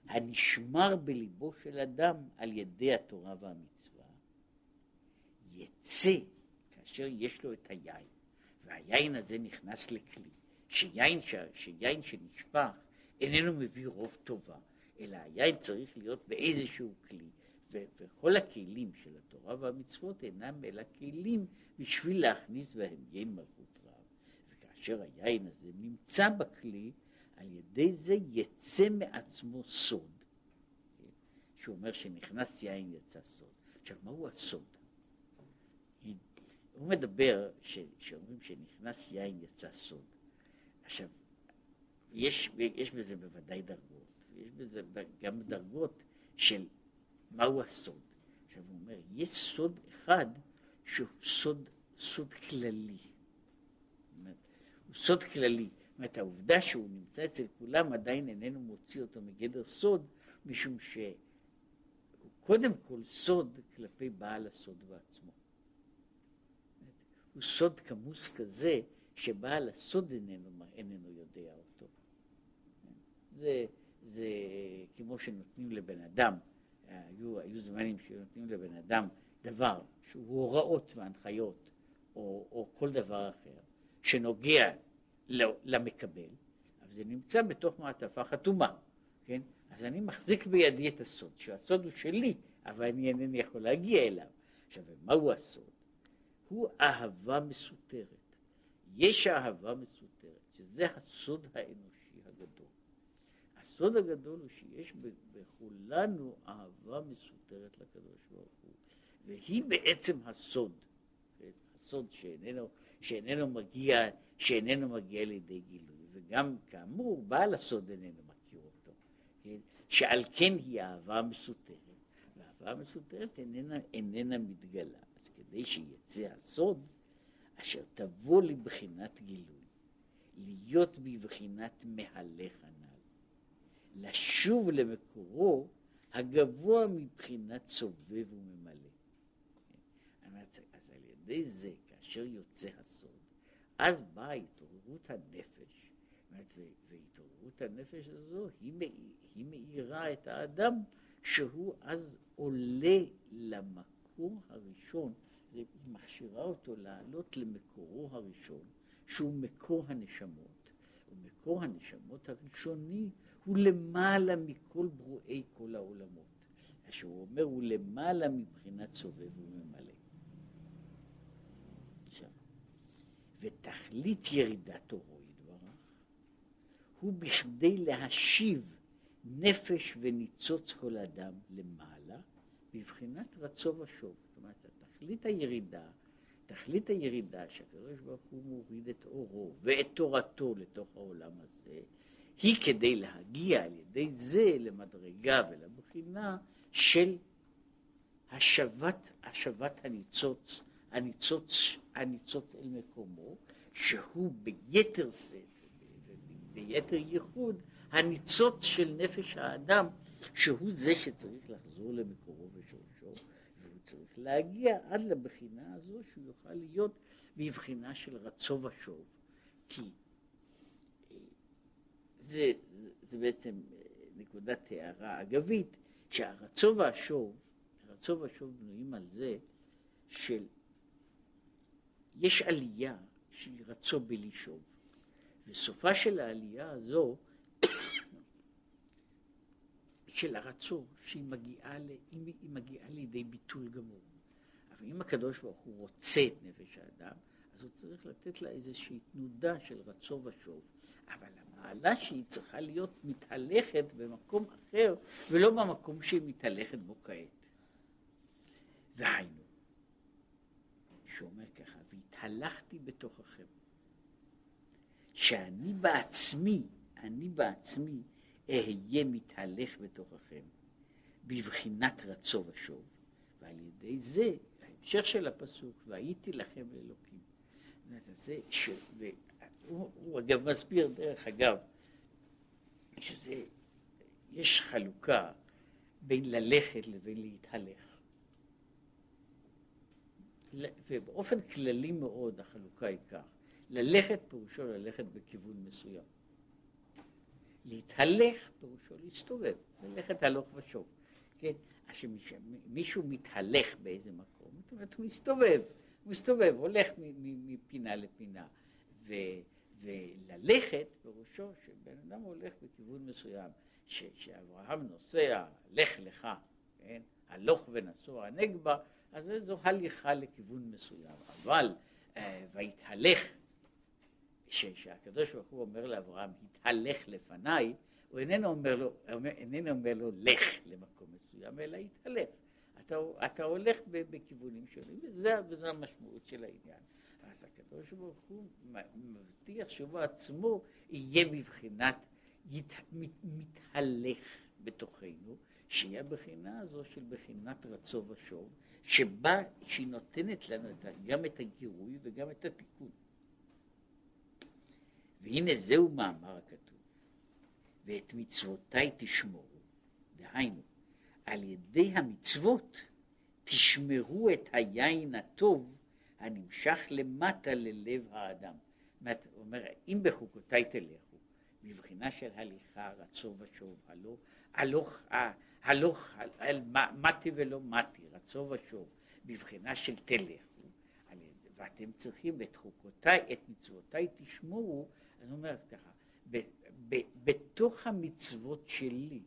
הנשמר בליבו של אדם על ידי התורה והמצווה, יצא כאשר יש לו את היין, והיין הזה נכנס לכלי, שיין, ש... שיין שנשפך איננו מביא רוב טובה, אלא היין צריך להיות באיזשהו כלי. וכל הכלים של התורה והמצוות אינם אלא כלים בשביל להכניס בהם יין מלכות רב, וכאשר היין הזה נמצא בכלי, על ידי זה יצא מעצמו סוד. שהוא אומר שנכנס יין יצא סוד. עכשיו, מהו הסוד? הוא מדבר ש, שאומרים שנכנס יין יצא סוד. עכשיו, יש, יש בזה בוודאי דרגות, יש בזה גם דרגות של מהו הסוד. עכשיו הוא אומר, יש סוד אחד שהוא סוד, סוד כללי. הוא סוד כללי. זאת אומרת, העובדה שהוא נמצא אצל כולם עדיין איננו מוציא אותו מגדר סוד, משום שהוא קודם כל סוד כלפי בעל הסוד בעצמו. הוא סוד כמוס כזה שבעל הסוד איננו, איננו יודע אותו. זה, זה כמו שנותנים לבן אדם, היו, היו זמנים שנותנים לבן אדם דבר שהוא הוראות והנחיות או, או כל דבר אחר שנוגע למקבל, אבל זה נמצא בתוך מעטפה חתומה, כן? אז אני מחזיק בידי את הסוד, שהסוד הוא שלי, אבל אני אינני יכול להגיע אליו. עכשיו, מהו הסוד? הוא אהבה מסותרת. יש אהבה מסותרת, שזה הסוד האנושי הגדול. הסוד הגדול הוא שיש בכולנו אהבה מסותרת לקדוש ברוך הוא, והיא בעצם הסוד? הסוד שאיננו, שאיננו מגיע, שאיננו מגיע לידי גילוי, וגם כאמור בעל הסוד איננו מכיר אותו, כן? שעל כן היא אהבה מסותרת, ואהבה מסותרת איננה, איננה מתגלה. כדי שיצא הסוד, אשר תבוא לבחינת גילוי, להיות בבחינת מהלך הנ"ל, לשוב למקורו הגבוה מבחינת סובב וממלא. אז על ידי זה, כאשר יוצא הסוד, אז באה התעוררות הנפש, והתעוררות הנפש הזו היא, היא מאירה את האדם שהוא אז עולה למקום הראשון היא מכשירה אותו לעלות למקורו הראשון, שהוא מקור הנשמות. ומקור הנשמות הראשוני הוא למעלה מכל ברואי כל העולמות. שהוא אומר הוא למעלה מבחינת סובב וממלא. ותכלית ירידת אורו יתברך הוא בכדי להשיב נפש וניצוץ כל אדם למעלה בבחינת רצו ושוב. זאת אומרת, תכלית הירידה, תכלית הירידה שהקדוש ברוך הוא מוריד את אורו ואת תורתו לתוך העולם הזה, היא כדי להגיע על ידי זה למדרגה ולבחינה של השבת, השבת הניצוץ, הניצוץ, הניצוץ אל מקומו, שהוא ביתר שאת, ביתר ייחוד, הניצוץ של נפש האדם, שהוא זה שצריך לחזור למקורו ושורשו, צריך להגיע עד לבחינה הזו שהוא יוכל להיות בבחינה של רצו ושוב. כי אה, זה, זה, זה בעצם אה, נקודת הערה אגבית, שהרצו והשוב, הרצו והשוב בנויים על זה של יש עלייה שהיא רצו בלי שוב, וסופה של העלייה הזו של הרצון שהיא מגיעה, ל, היא, מגיעה לידי ביטול גמור. אבל אם הקדוש ברוך הוא רוצה את נפש האדם, אז הוא צריך לתת לה איזושהי תנודה של רצון ושוב. אבל המעלה שהיא צריכה להיות מתהלכת במקום אחר, ולא במקום שהיא מתהלכת בו כעת. והיינו, שאומר ככה, והתהלכתי בתוככם, שאני בעצמי, אני בעצמי, אהיה מתהלך בתוככם, בבחינת רצו ושוב, ועל ידי זה, ההמשך של הפסוק, והייתי לכם לאלוקים. זה ש... הוא, הוא אגב מסביר, דרך אגב, שזה, יש חלוקה בין ללכת לבין להתהלך. ובאופן כללי מאוד החלוקה היא כך, ללכת פירושו ללכת בכיוון מסוים. להתהלך פירושו להסתובב, ללכת הלוך ושוב. כן? כשמישהו מתהלך באיזה מקום, זאת אומרת הוא מסתובב, הוא מסתובב, הולך מפינה לפינה. ו, וללכת פירושו שבן אדם הולך בכיוון מסוים, ש, שאברהם נוסע, לך לך, כן? הלוך ונסוע הנגבה, אז זו הליכה לכיוון מסוים. אבל אה, ויתהלך, שהקדוש ברוך הוא אומר לאברהם, התהלך לפניי, הוא איננו אומר לו, איננו אומר לו לך למקום מסוים, אלא התהלך. אתה, אתה הולך בכיוונים שונים, וזה המשמעות של העניין. אז הקדוש ברוך הוא מבטיח שהוא עצמו יהיה בבחינת ית, מת, מתהלך בתוכנו, שהיא הבחינה הזו של בחינת רצו ושוב, שבה, שהיא נותנת לנו גם את הגירוי וגם את התיקון. והנה זהו מאמר הכתוב, ואת מצוותיי תשמורו, דהיינו, על ידי המצוות תשמרו את היין הטוב הנמשך למטה ללב האדם. זאת אומרת, אם בחוקותיי תלכו, מבחינה של הליכה, רצו ושוב, הלוך, הלוך, הלוך, מתי ולא מתי, רצו ושוב, בבחינה של תלכו, ואתם צריכים את חוקותיי, את מצוותיי תשמורו, הוא אומר ככה, בתוך המצוות שלי,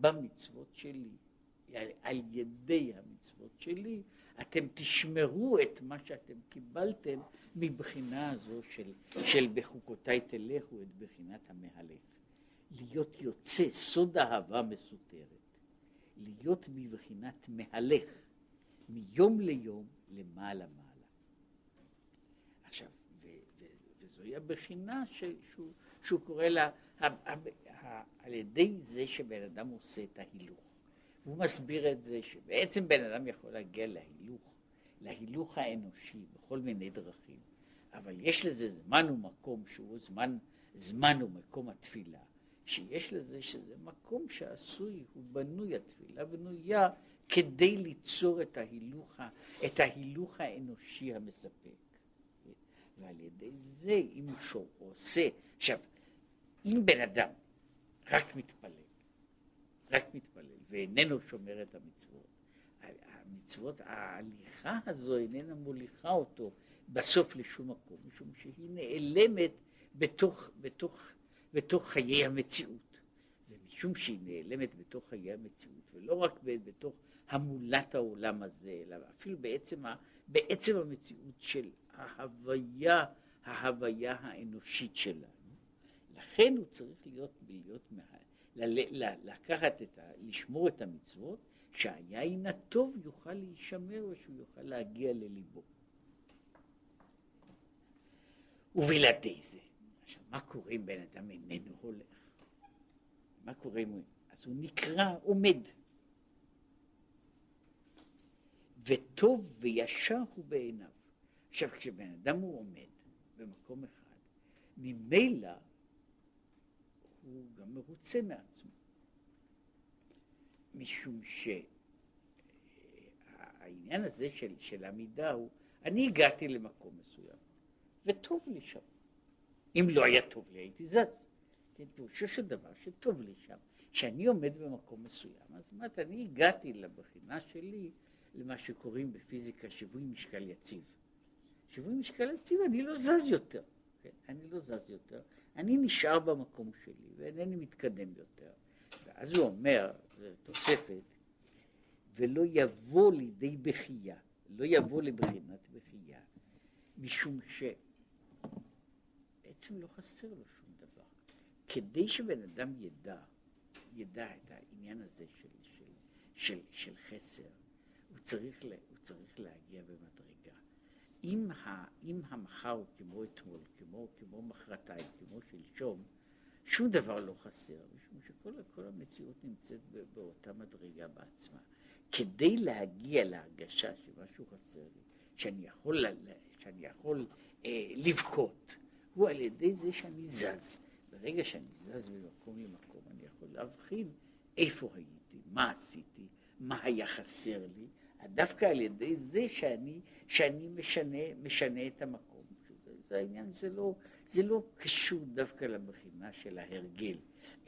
במצוות שלי, על, על ידי המצוות שלי, אתם תשמרו את מה שאתם קיבלתם מבחינה הזו של, של בחוקותיי תלכו את בחינת המהלך. להיות יוצא, סוד אהבה מסותרת, להיות בבחינת מהלך, מיום ליום, למעלה מעלה. עכשיו, ו, ו, וזוהי הבחינה שהוא, שהוא קורא לה, ה, ה, ה, על ידי זה שבן אדם עושה את ההילוך. הוא מסביר את זה שבעצם בן אדם יכול להגיע להילוך, להילוך האנושי בכל מיני דרכים, אבל יש לזה זמן ומקום שהוא זמן, זמן ומקום התפילה, שיש לזה שזה מקום שעשוי, הוא בנוי, התפילה בנויה כדי ליצור את ההילוך, את ההילוך האנושי המספק. ועל ידי זה, אם הוא עושה, עכשיו, אם בן אדם רק מתפלל, רק מתפלל ואיננו שומר את המצוות, המצוות, ההליכה הזו איננה מוליכה אותו בסוף לשום מקום, משום שהיא נעלמת בתוך, בתוך, בתוך חיי המציאות. ומשום שהיא נעלמת בתוך חיי המציאות, ולא רק בתוך המולת העולם הזה, אלא אפילו בעצם, בעצם המציאות של ההוויה, ההוויה האנושית שלנו. לכן הוא צריך להיות, להיות לקחת את ה... לשמור את המצוות, שהיין הטוב יוכל להישמר ושהוא יוכל להגיע לליבו. ובלעדי זה, עכשיו, מה קורה אם בן אדם איננו הולך? מה קורה אם הוא... אז הוא נקרא עומד. וטוב וישר הוא בעיניו. עכשיו, כשבן אדם הוא עומד במקום אחד, ממילא הוא גם מרוצה מעצמו. משום שהעניין הזה של, של עמידה הוא, אני הגעתי למקום מסוים, וטוב לי שם. אם לא היה טוב לי, הייתי זז. כן, פירושו של דבר שטוב לי שם. כשאני עומד במקום מסוים, אז זאת אני הגעתי לבחינה שלי למה שקוראים בפיזיקה שיווי משקל יציב. שיווי משקל יציב, אני לא זז יותר. כן? אני לא זז יותר. אני נשאר במקום שלי ואינני מתקדם יותר. ואז הוא אומר, תוספת, ולא יבוא לידי בכייה, לא יבוא לבחינת בכייה, משום שבעצם לא חסר לו שום דבר. כדי שבן אדם ידע, ידע את העניין הזה של, של, של, של חסר, הוא צריך, הוא צריך להגיע במדרגה. אם, ה, אם המחר הוא כמו אתמול, כמו, כמו מחרתיים, כמו שלשום, שום דבר לא חסר, משום שכל המציאות נמצאת באותה מדרגה בעצמה. כדי להגיע להרגשה שמשהו חסר לי, שאני יכול, שאני יכול אה, לבכות, הוא על ידי זה שאני זז. ברגע שאני זז ממקום למקום, אני יכול להבחין איפה הייתי, מה עשיתי, מה היה חסר לי, דווקא על ידי זה שאני, שאני משנה, משנה את המקום. זה, זה העניין, זה לא, זה לא קשור דווקא לבחינה של ההרגל,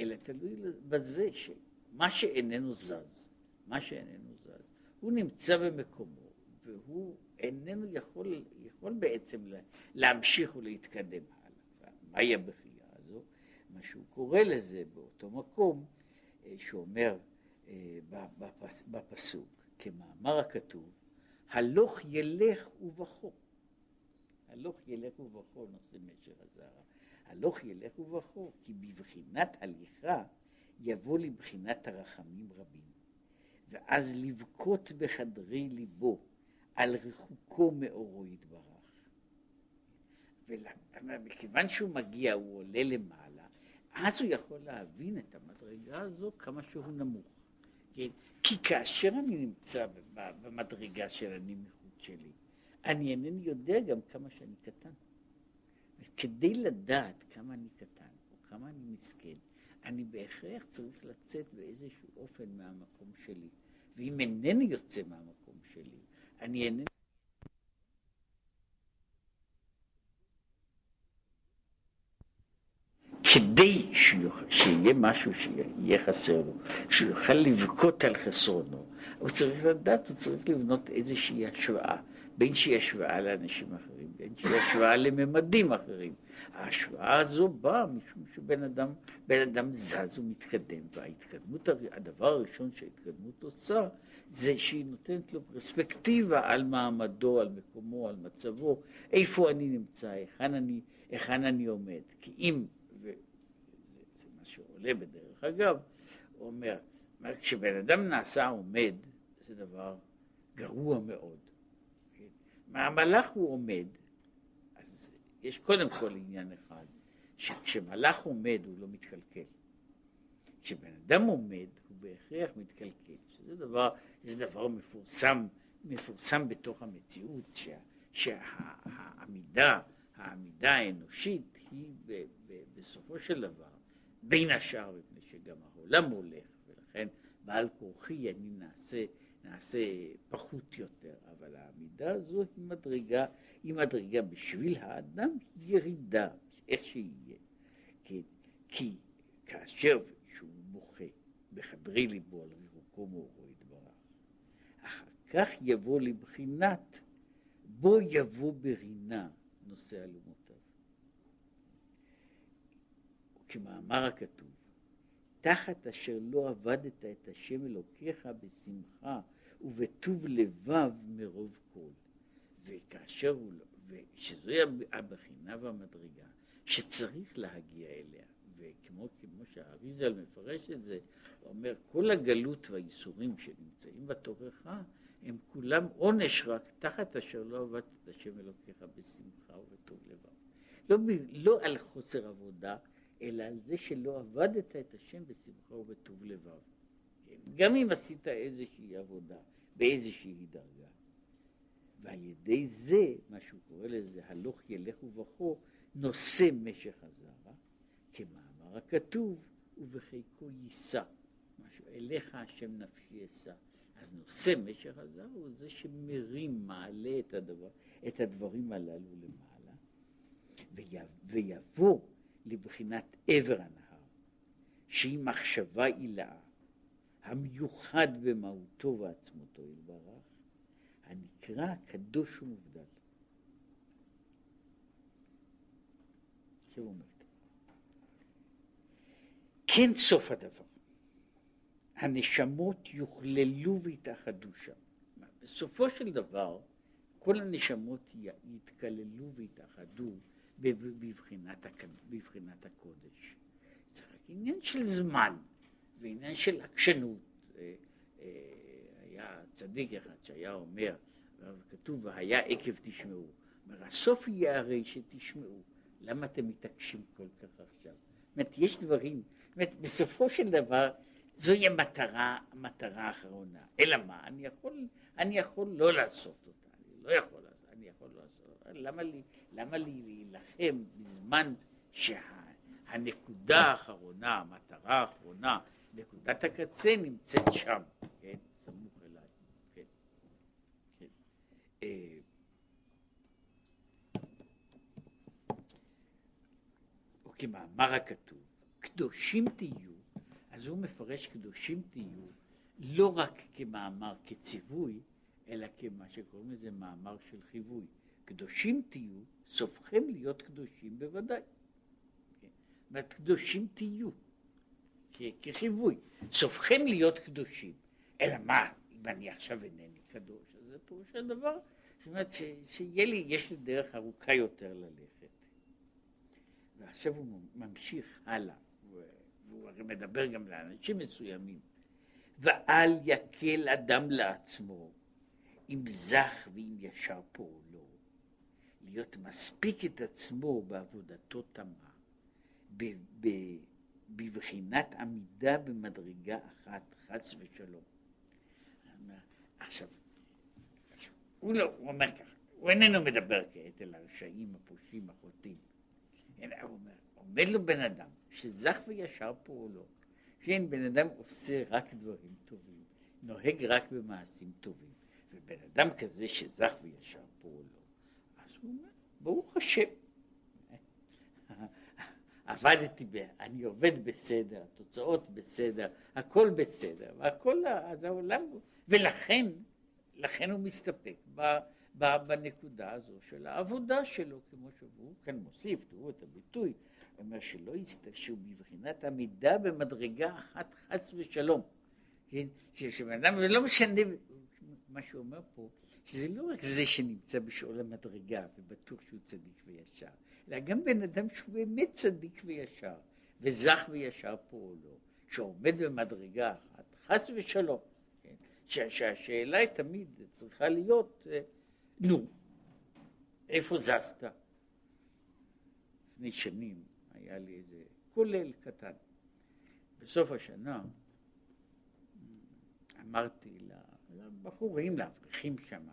אלא תלוי בזה שמה שאיננו זז, מה שאיננו זז, הוא נמצא במקומו, והוא איננו יכול, יכול בעצם להמשיך ולהתקדם הלאה. מהי הבחייה הזו? מה שהוא קורא לזה באותו מקום, אה, שאומר אה, בפסוק, כמאמר הכתוב, הלוך ילך ובכו. הלוך ילך ובכו נושא משך הזרע. הלוך ילך ובכו, כי בבחינת הליכה יבוא לבחינת הרחמים רבים. ואז לבכות בחדרי ליבו על רחוקו מאורו יתברך. ומכיוון שהוא מגיע, הוא עולה למעלה, אז הוא יכול להבין את המדרגה הזו כמה שהוא נמוך. כן? כי כאשר אני נמצא במדרגה של הנמיכות שלי, אני אינני יודע גם כמה שאני קטן. כדי לדעת כמה אני קטן או כמה אני מסכן, אני בהכרח צריך לצאת באיזשהו אופן מהמקום שלי. ואם אינני יוצא מהמקום שלי, אני אינני... כדי שיהיה משהו שיהיה חסר לו, שהוא יוכל לבכות על חסרונו, הוא צריך לדעת, הוא צריך לבנות איזושהי השוואה, בין שהיא השוואה לאנשים אחרים, בין שהיא השוואה לממדים אחרים. ההשוואה הזו באה משום שבן אדם, בן אדם זז ומתקדם, וההתקדמות, הדבר הראשון שההתקדמות עושה, זה שהיא נותנת לו פרספקטיבה על מעמדו, על מקומו, על מצבו, איפה אני נמצא, היכן אני, היכן אני עומד. כי אם, שעולה בדרך אגב, הוא אומר, כשבן אדם נעשה עומד, זה דבר גרוע מאוד. מהמלאך הוא עומד, אז יש קודם כל עניין אחד, שכשמלאך עומד הוא לא מתקלקל. כשבן אדם עומד הוא בהכרח מתקלקל, שזה דבר, זה דבר מפורסם, מפורסם בתוך המציאות, שה, שהעמידה, העמידה האנושית היא ב, ב, בסופו של דבר, בין השאר מפני שגם העולם הולך, ולכן בעל כורחי אני נעשה נעשה פחות יותר, אבל העמידה הזו היא מדרגה, היא מדרגה בשביל האדם ירידה, איך שיהיה. כי, כי כאשר שהוא בוכה בחדרי ליבו על רחוקו מאורו יתברך, אחר כך יבוא לבחינת בו יבוא ברינה נושא אלומותיו. כמאמר הכתוב, תחת אשר לא עבדת את השם אלוקיך בשמחה ובטוב לבב מרוב כל. וכאשר הוא לא, ושזוהי הבחינה והמדרגה שצריך להגיע אליה, וכמו כמו שהאריזל מפרש את זה, הוא אומר כל הגלות והאיסורים שנמצאים בתוכך הם כולם עונש רק תחת אשר לא עבדת את השם אלוקיך בשמחה ובטוב לבב. לא, לא על חוסר עבודה, אלא על זה שלא עבדת את השם בשמחה ובטוב לבב. גם אם עשית איזושהי עבודה, באיזושהי דרגה. ועל ידי זה, מה שהוא קורא לזה, הלוך ילך ובכו, נושא משך הזרע, כמאמר הכתוב, ובחיקו יישא. משהו, אליך השם נפשי אשא. אז נושא משך הזרע הוא זה שמרים, מעלה את, הדבר, את הדברים הללו למעלה, ויבוא לבחינת עבר הנהר, שהיא מחשבה עילאה, המיוחד במהותו ועצמותו יתברך, הנקרא קדוש ומובדל. כן סוף הדבר, הנשמות יוכללו ויתאחדו שם. בסופו של דבר, כל הנשמות יתקללו ויתאחדו בבחינת, בבחינת הקודש. זה רק עניין של זמן. ועניין של עקשנות. אה, אה, היה צדיק אחד שהיה אומר, כתוב, והיה עקב תשמעו. אומר, הסוף יהיה הרי שתשמעו. למה אתם מתעקשים כל כך עכשיו? זאת אומרת, יש דברים, זאת אומרת, בסופו של דבר, זוהי המטרה, המטרה האחרונה. אלא מה? אני יכול, אני יכול לא לעשות אותה, אני לא יכול אני יכול לא לעשות אותה. למה לי, למה להילחם בזמן שהנקודה האחרונה, המטרה האחרונה, נקודת הקצה נמצאת שם, כן, סמוך אליי, כן. אה, או כמאמר הכתוב, קדושים תהיו, אז הוא מפרש קדושים תהיו לא רק כמאמר, כציווי, אלא כמה שקוראים לזה מאמר של חיווי. קדושים תהיו, סופכם להיות קדושים בוודאי. אומרת, קדושים תהיו, כחיווי. סופכם להיות קדושים. אלא מה, אם אני עכשיו אינני קדוש, אז זה פירוש הדבר, זאת אומרת שיהיה לי, יש לי דרך ארוכה יותר ללכת. ועכשיו הוא ממשיך הלאה, והוא הרי מדבר גם לאנשים מסוימים. ואל יקל אדם לעצמו אם זך ואם ישר פועלו, להיות מספיק את עצמו בעבודתו תמה, בבחינת עמידה במדרגה אחת, חס ושלום. עכשיו, הוא לא, הוא אומר ככה, הוא איננו מדבר כעת אל הרשעים, הפושעים, החוטאים. הוא אומר, עומד לו בן אדם שזך וישר פועלו, כן, בן אדם עושה רק דברים טובים, נוהג רק במעשים טובים, ובן אדם כזה שזך וישר פועלו, הוא ברוך השם. עבדתי, ב, אני עובד בסדר, התוצאות בסדר, הכל בסדר, והכל, אז העולם, ולכן, לכן הוא מסתפק ב, ב, בנקודה הזו של העבודה שלו, כמו שהוא כאן מוסיף, תראו את הביטוי, הוא אומר שלא יסתפשו בבחינת עמידה במדרגה אחת חס ושלום, כן, שבן אדם, ולא משנה מה שהוא אומר פה, שזה לא רק זה שנמצא בשאול המדרגה ובטוח שהוא צדיק וישר, אלא גם בן אדם שהוא באמת צדיק וישר, וזך וישר פועלו, שעומד במדרגה אחת, חס ושלום, כן? שהשאלה היא תמיד צריכה להיות, אה, נו, איפה זזת? לפני שנים היה לי איזה כולל קטן. בסוף השנה אמרתי לבחורים, לאברכים שם,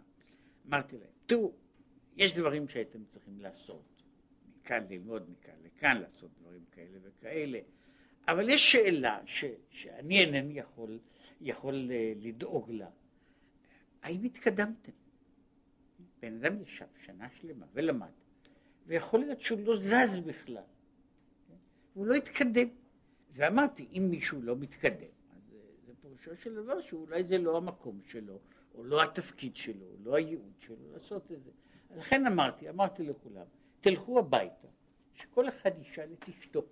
אמרתי להם, תראו, יש דברים שהייתם צריכים לעשות. מכאן ללמוד, מכאן לכאן, לעשות דברים כאלה וכאלה. אבל יש שאלה ש, שאני אינני יכול, יכול אה, לדאוג לה. האם התקדמתם? בן אדם ישב שנה שלמה ולמד, ויכול להיות שהוא לא זז בכלל. הוא לא התקדם. ואמרתי, אם מישהו לא מתקדם, פירושו של דבר שאולי זה לא המקום שלו, או לא התפקיד שלו, או לא הייעוד שלו לעשות את זה. לכן אמרתי, אמרתי לכולם, תלכו הביתה, שכל אחד ישאל את אשתו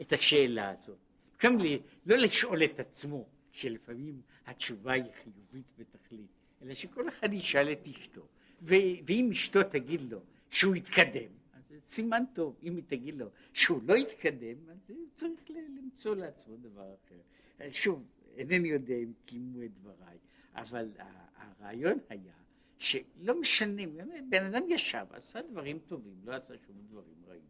את השאלה הזאת. גם לי, לא לשאול את עצמו, שלפעמים התשובה היא חיובית בתכלית, אלא שכל אחד ישאל את אשתו, ואם אשתו תגיד לו שהוא יתקדם, אז זה סימן טוב, אם היא תגיד לו שהוא לא יתקדם, אז צריך למצוא לעצמו דבר אחר. שוב, אינני יודע אם קיימו את דבריי, אבל הרעיון היה שלא משנה, בן אדם ישב, עשה דברים טובים, לא עשה שום דברים רעים.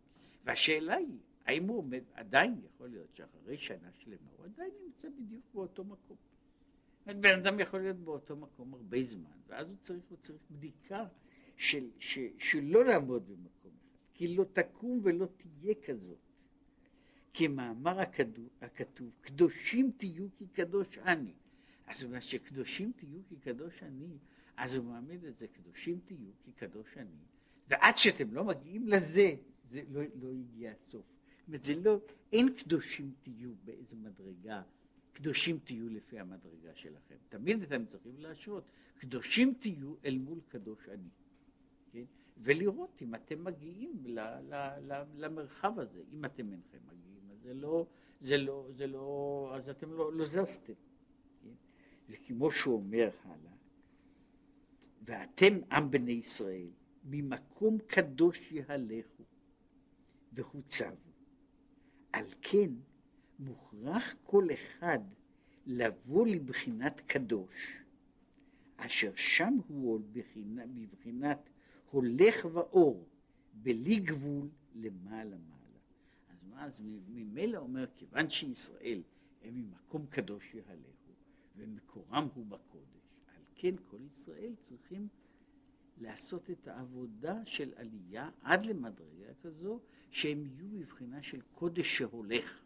והשאלה היא, האם הוא עומד, עדיין יכול להיות שאחרי שנה שלמה הוא עדיין נמצא בדיוק באותו מקום. בן אדם יכול להיות באותו מקום הרבה זמן, ואז הוא צריך, הוא צריך בדיקה של, ש, של לא לעמוד במקום אחד, כי לא תקום ולא תהיה כזאת. כמאמר הכתוב, קדושים תהיו כי קדוש אני. אז אומר שקדושים תהיו כי קדוש אני, אז הוא מעמיד את זה, קדושים תהיו כי קדוש אני, ועד שאתם לא מגיעים לזה, זה לא, לא הגיע הסוף. זאת אומרת, זה לא, אין קדושים תהיו באיזה מדרגה, קדושים תהיו לפי המדרגה שלכם. תמיד אתם צריכים להשוות, קדושים תהיו אל מול קדוש אני. כן? ולראות אם אתם מגיעים ל, ל, ל, למרחב הזה. אם אתם אינכם מגיעים, זה לא, זה לא, זה לא, אז אתם לא, לא זזתם. וכמו שהוא אומר הלאה, ואתם עם בני ישראל, ממקום קדוש יהלכו וחוצבו. על כן מוכרח כל אחד לבוא לבחינת קדוש, אשר שם הוא בבחינת, בבחינת הולך ואור, בלי גבול למעלה מעלה. אז ממילא אומר, כיוון שישראל הם ממקום קדוש יהלכו, ומקורם הוא בקודש, על כן כל ישראל צריכים לעשות את העבודה של עלייה עד למדרגה כזו שהם יהיו בבחינה של קודש שהולך,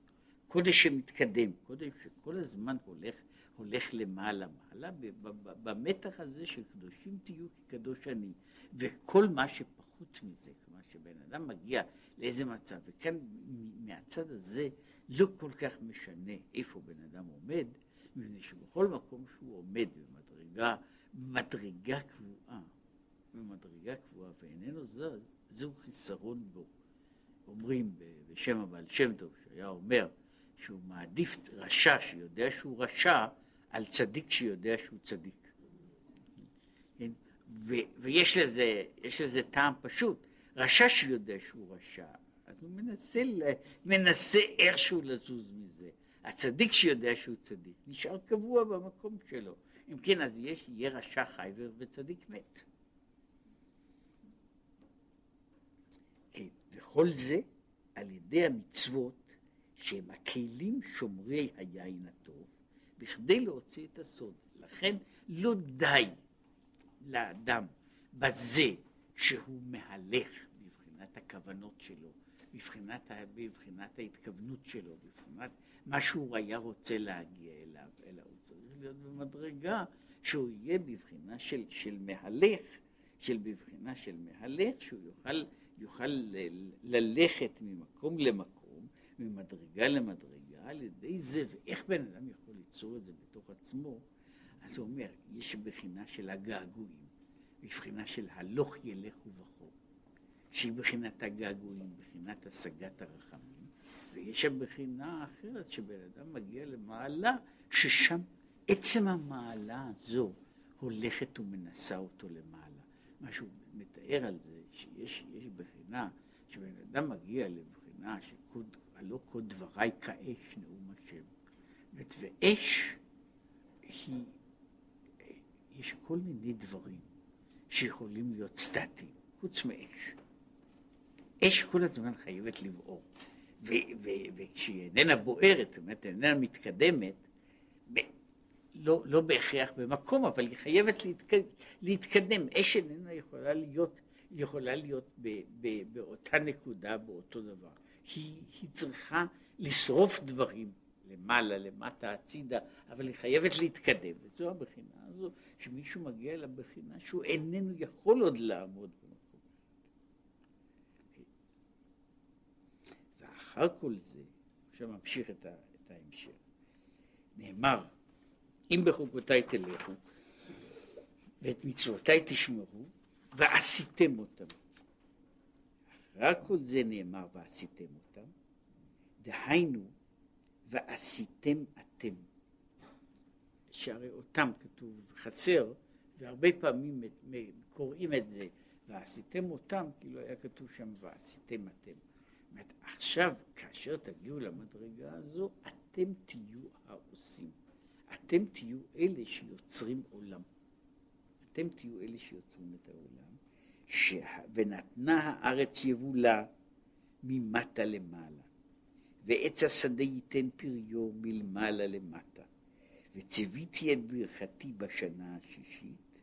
קודש שמתקדם, קודש שכל הזמן הולך, הולך למעלה מעלה, במתח הזה של קדושים תהיו כקדוש אני, וכל מה שפחות מזה, כלומר שבן אדם מגיע לאיזה מצב, וכאן מהצד הזה לא כל כך משנה איפה בן אדם עומד, מפני שבכל מקום שהוא עומד במדרגה, במדרגה קבועה, במדרגה קבועה ואיננו זז, זהו חיסרון בו. אומרים בשם הבעל שם טוב, שהיה אומר שהוא מעדיף רשע שיודע שהוא רשע, על צדיק שיודע שהוא צדיק. ויש לזה, לזה טעם פשוט, רשע שיודע שהוא רשע, אז הוא מנסה, מנסה איכשהו לזוז מזה. הצדיק שיודע שהוא צדיק, נשאר קבוע במקום שלו. אם כן, אז יש, יהיה רשע חי וצדיק מת. כן, וכל זה על ידי המצוות שהם הכלים שומרי היין הטוב, בכדי להוציא את הסוד. לכן לא די לאדם בזה שהוא מהלך בבחינת הכוונות שלו, בבחינת, בבחינת ההתכוונות שלו, בבחינת מה שהוא היה רוצה להגיע אליו, אלא הוא צריך להיות במדרגה שהוא יהיה בבחינה של, של מהלך, של בבחינה של מהלך, שהוא יוכל, יוכל ללכת ממקום למקום, ממדרגה למדרגה, על ידי זה, ואיך בן אדם יכול ליצור את זה בתוך עצמו, אז הוא אומר, יש בחינה של הגעגועים, בבחינה של הלוך ילך ובכו, שהיא בחינת הגעגועים, בחינת השגת הרחמים, ויש שם בחינה אחרת שבן אדם מגיע למעלה, ששם עצם המעלה הזו הולכת ומנסה אותו למעלה. מה שהוא מתאר על זה, שיש בחינה, שבן אדם מגיע לבחינה שהלא כל דבריי כאש נאום השם. ואש היא, יש כל מיני דברים שיכולים להיות סטטיים, חוץ מאש. אש כל הזמן חייבת לבעור. וכשהיא איננה בוערת, זאת אומרת, איננה מתקדמת, לא, לא בהכרח במקום, אבל היא חייבת להתקדם. להתקדם. אש איננה יכולה להיות, יכולה להיות ב, ב, באותה נקודה, באותו דבר. היא, היא צריכה לשרוף דברים למעלה, למטה, הצידה, אבל היא חייבת להתקדם. וזו הבחינה הזו, שמישהו מגיע לבחינה שהוא איננו יכול עוד לעמוד במקום. ואחר כל זה, עכשיו ממשיך את, ה, את ההמשך. נאמר, אם בחוקותיי תלכו, ואת מצוותיי תשמרו, ועשיתם אותם. רק כל זה נאמר ועשיתם אותם, דהיינו, ועשיתם אתם. שהרי אותם כתוב חסר, והרבה פעמים קוראים את זה, ועשיתם אותם, כאילו היה כתוב שם ועשיתם אתם. אומרת, עכשיו, כאשר תגיעו למדרגה הזו, אתם תהיו העושים. אתם תהיו אלה שיוצרים עולם. אתם תהיו אלה שיוצרים את העולם. ש... ונתנה הארץ יבולה ממטה למעלה, ועץ השדה ייתן פריו מלמעלה למטה, וציוויתי את ברכתי בשנה השישית,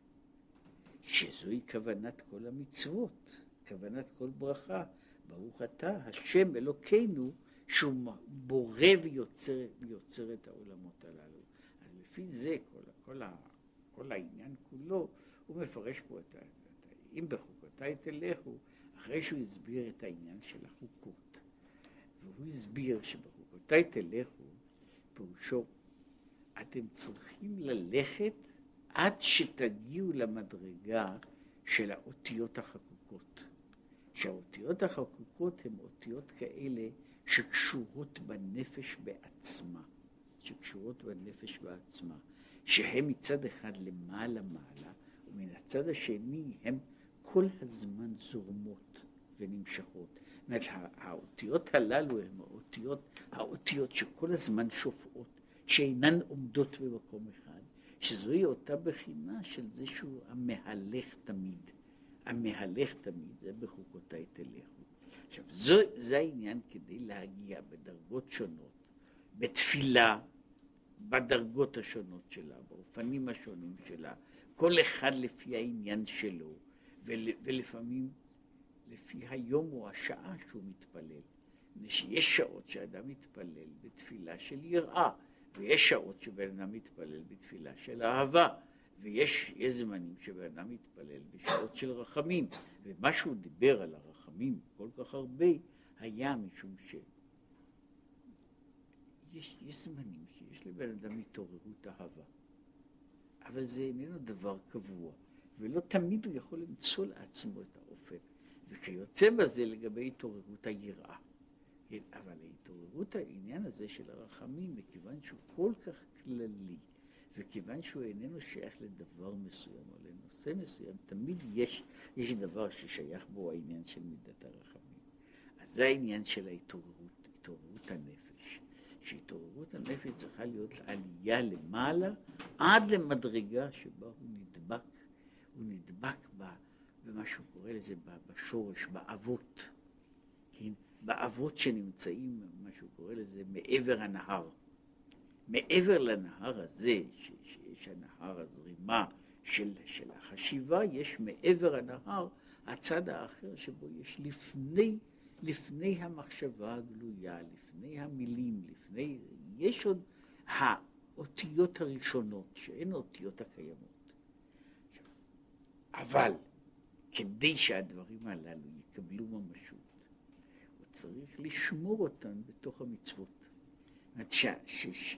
שזוהי כוונת כל המצוות, כוונת כל ברכה. ברוך אתה, השם אלוקינו, שהוא בורא ויוצר, ויוצר את העולמות הללו. לפי זה כל, כל, כל העניין כולו, הוא מפרש פה את ה... אם בחוקותיי תלכו, אחרי שהוא הסביר את העניין של החוקות, והוא הסביר שבחוקותיי תלכו, פירושו, אתם צריכים ללכת עד שתגיעו למדרגה של האותיות החקוקות. שהאותיות החקוקות הן אותיות כאלה שקשורות בנפש בעצמה. שקשורות בנפש בעצמה, שהן מצד אחד למעלה מעלה, ומן הצד השני הן כל הזמן זורמות ונמשכות. אומרת, האותיות הללו הן האותיות, האותיות שכל הזמן שופעות, שאינן עומדות במקום אחד, שזוהי אותה בחינה של זה שהוא המהלך תמיד. המהלך תמיד, זה בחוקותיי תלכו. עכשיו, זו, זה העניין כדי להגיע בדרגות שונות, בתפילה, בדרגות השונות שלה, באופנים השונים שלה, כל אחד לפי העניין שלו, ול, ולפעמים לפי היום או השעה שהוא מתפלל. שיש שעות שאדם מתפלל בתפילה של יראה, ויש שעות שבן אדם מתפלל בתפילה של אהבה, ויש זמנים שבן אדם מתפלל בשעות של רחמים, ומה שהוא דיבר על הרחמים כל כך הרבה, היה משום ש... יש, יש זמנים שיש לבן אדם התעוררות אהבה, אבל זה איננו דבר קבוע, ולא תמיד הוא יכול למצוא לעצמו את האופן, וכיוצא בזה לגבי התעוררות היראה. אבל ההתעוררות העניין הזה של הרחמים, מכיוון שהוא כל כך כללי, וכיוון שהוא איננו שייך לדבר מסוים או לנושא מסוים, תמיד יש, יש דבר ששייך בו העניין של מידת הרחמים. אז זה העניין של ההתעוררות, התעוררות הנפש. שהתעוררות הנפש צריכה להיות עלייה למעלה עד למדרגה שבה הוא נדבק, הוא נדבק במה שהוא קורא לזה בשורש, באבות. כן? באבות שנמצאים, מה שהוא קורא לזה, מעבר הנהר. מעבר לנהר הזה, ש, שיש הנהר הזרימה של, של החשיבה, יש מעבר הנהר הצד האחר שבו יש לפני, לפני המחשבה הגלויה, לפני המילים, לפני, יש עוד האותיות הראשונות, שהן האותיות הקיימות. אבל כדי שהדברים הללו יקבלו ממשות, צריך לשמור אותן בתוך המצוות. זאת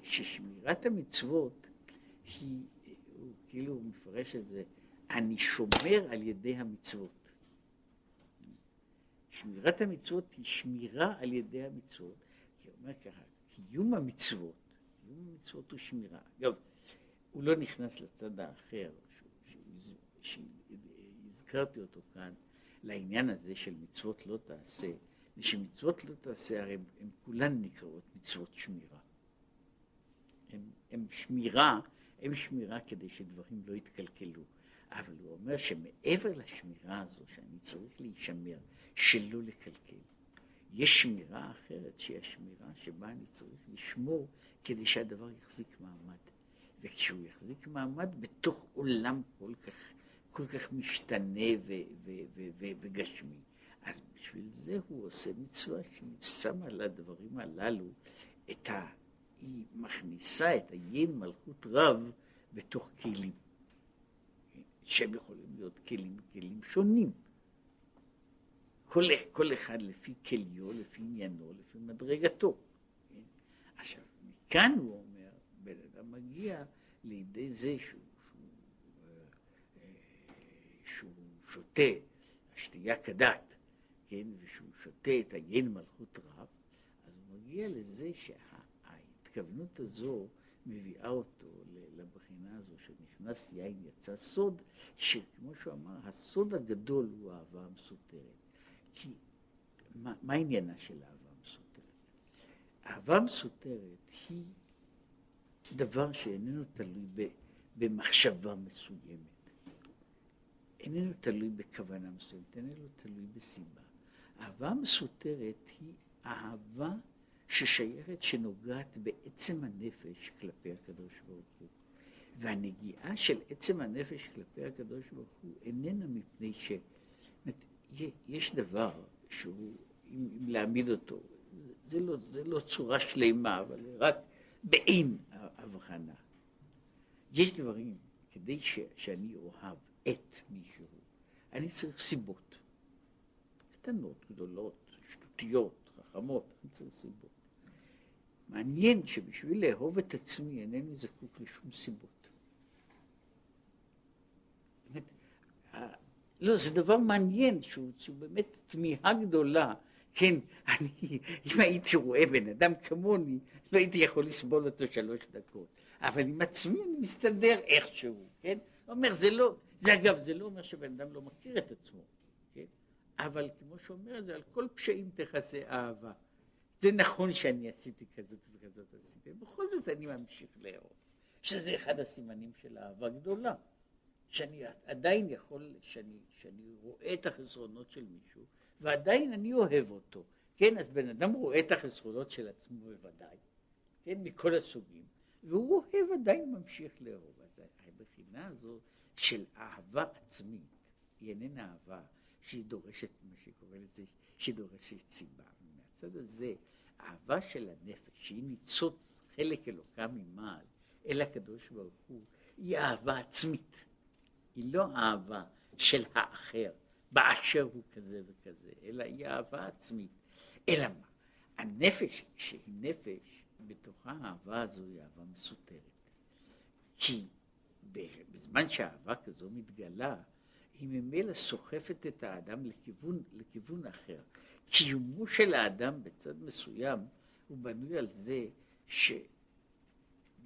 ששמירת המצוות היא, הוא כאילו מפרש את זה, אני שומר על ידי המצוות. שמירת המצוות היא שמירה על ידי המצוות. היא אומרת ככה, קיום המצוות, קיום המצוות הוא שמירה. אגב, הוא לא נכנס לצד האחר, שהזכרתי אותו כאן, לעניין הזה של מצוות לא תעשה. ושמצוות לא תעשה, הרי הן כולן נקראות מצוות שמירה. הן שמירה, הן שמירה כדי שדברים לא יתקלקלו. אבל הוא אומר שמעבר לשמירה הזו שאני צריך להישמר, שלא לקלקל, יש שמירה אחרת שהיא השמירה שבה אני צריך לשמור כדי שהדבר יחזיק מעמד. וכשהוא יחזיק מעמד בתוך עולם כל כך, כל כך משתנה ו- ו- ו- וגשמי. אז בשביל זה הוא עושה מצווה שהיא שמה לדברים הללו את ה... היא מכניסה את היין מלכות רב בתוך כלים, שהם יכולים להיות כלים, כלים שונים. כל, כל אחד לפי כליו, לפי עניינו, לפי מדרגתו. כן? עכשיו, מכאן הוא אומר, בן אדם מגיע לידי זה שהוא, שהוא, אה, אה, שהוא שותה שתייה כדת, כן, ושהוא שותה את היין מלכות רב, אז הוא מגיע לזה שההתכוונות הזו מביאה אותו לבחינה הזו שנכנס יין יצא סוד, שכמו שהוא אמר, הסוד הגדול הוא האהבה המסותרת. כי מה, מה עניינה של אהבה מסותרת? אהבה מסותרת היא דבר שאיננו תלוי במחשבה מסוימת, איננו תלוי בכוונה מסוימת, איננו תלוי בסיבה. אהבה מסותרת היא אהבה ששייכת, שנוגעת בעצם הנפש כלפי הקדוש ברוך הוא. והנגיעה של עצם הנפש כלפי הקדוש ברוך הוא איננה מפני ש... יש דבר שהוא, אם, אם להעמיד אותו, זה לא, זה לא צורה שלמה, אבל רק באין הבחנה. יש דברים, כדי ש, שאני אוהב את מישהו, אני צריך סיבות. קטנות, גדולות, שטותיות, חכמות, אני צריך סיבות. מעניין שבשביל לאהוב את עצמי אינני זקוק לשום סיבות. לא, זה דבר מעניין, שהוא, שהוא באמת תמיהה גדולה. כן, אני, אם הייתי רואה בן אדם כמוני, לא הייתי יכול לסבול אותו שלוש דקות. אבל עם עצמי אני מסתדר איכשהו, כן? אומר, זה לא, זה אגב, זה לא אומר שבן אדם לא מכיר את עצמו. אבל כמו שאומר זה, על כל פשעים תכסה אהבה. זה נכון שאני עשיתי כזאת וכזאת עשיתי, בכל זאת אני ממשיך לאהוב, שזה אחד הסימנים של אהבה גדולה, שאני עדיין יכול, שאני, שאני רואה את החסרונות של מישהו, ועדיין אני אוהב אותו, כן, אז בן אדם רואה את החסרונות של עצמו בוודאי, כן, מכל הסוגים, והוא אוהב עדיין ממשיך לאהוב. אז הבחינה הזו של אהבה עצמית, היא איננה אהבה שהיא דורשת, מה שקורא לזה, שהיא דורשת סיבה. מהצד הזה, אהבה של הנפש, שהיא ניצוץ חלק אלוקה ממעל אל הקדוש ברוך הוא, היא אהבה עצמית. היא לא אהבה של האחר, באשר הוא כזה וכזה, אלא היא אהבה עצמית. אלא מה? הנפש, כשהיא נפש, בתוכה האהבה הזו היא אהבה מסותרת. כי בזמן שהאהבה כזו מתגלה, היא ממילא סוחפת את האדם לכיוון, לכיוון אחר. קיומו של האדם בצד מסוים הוא בנוי על זה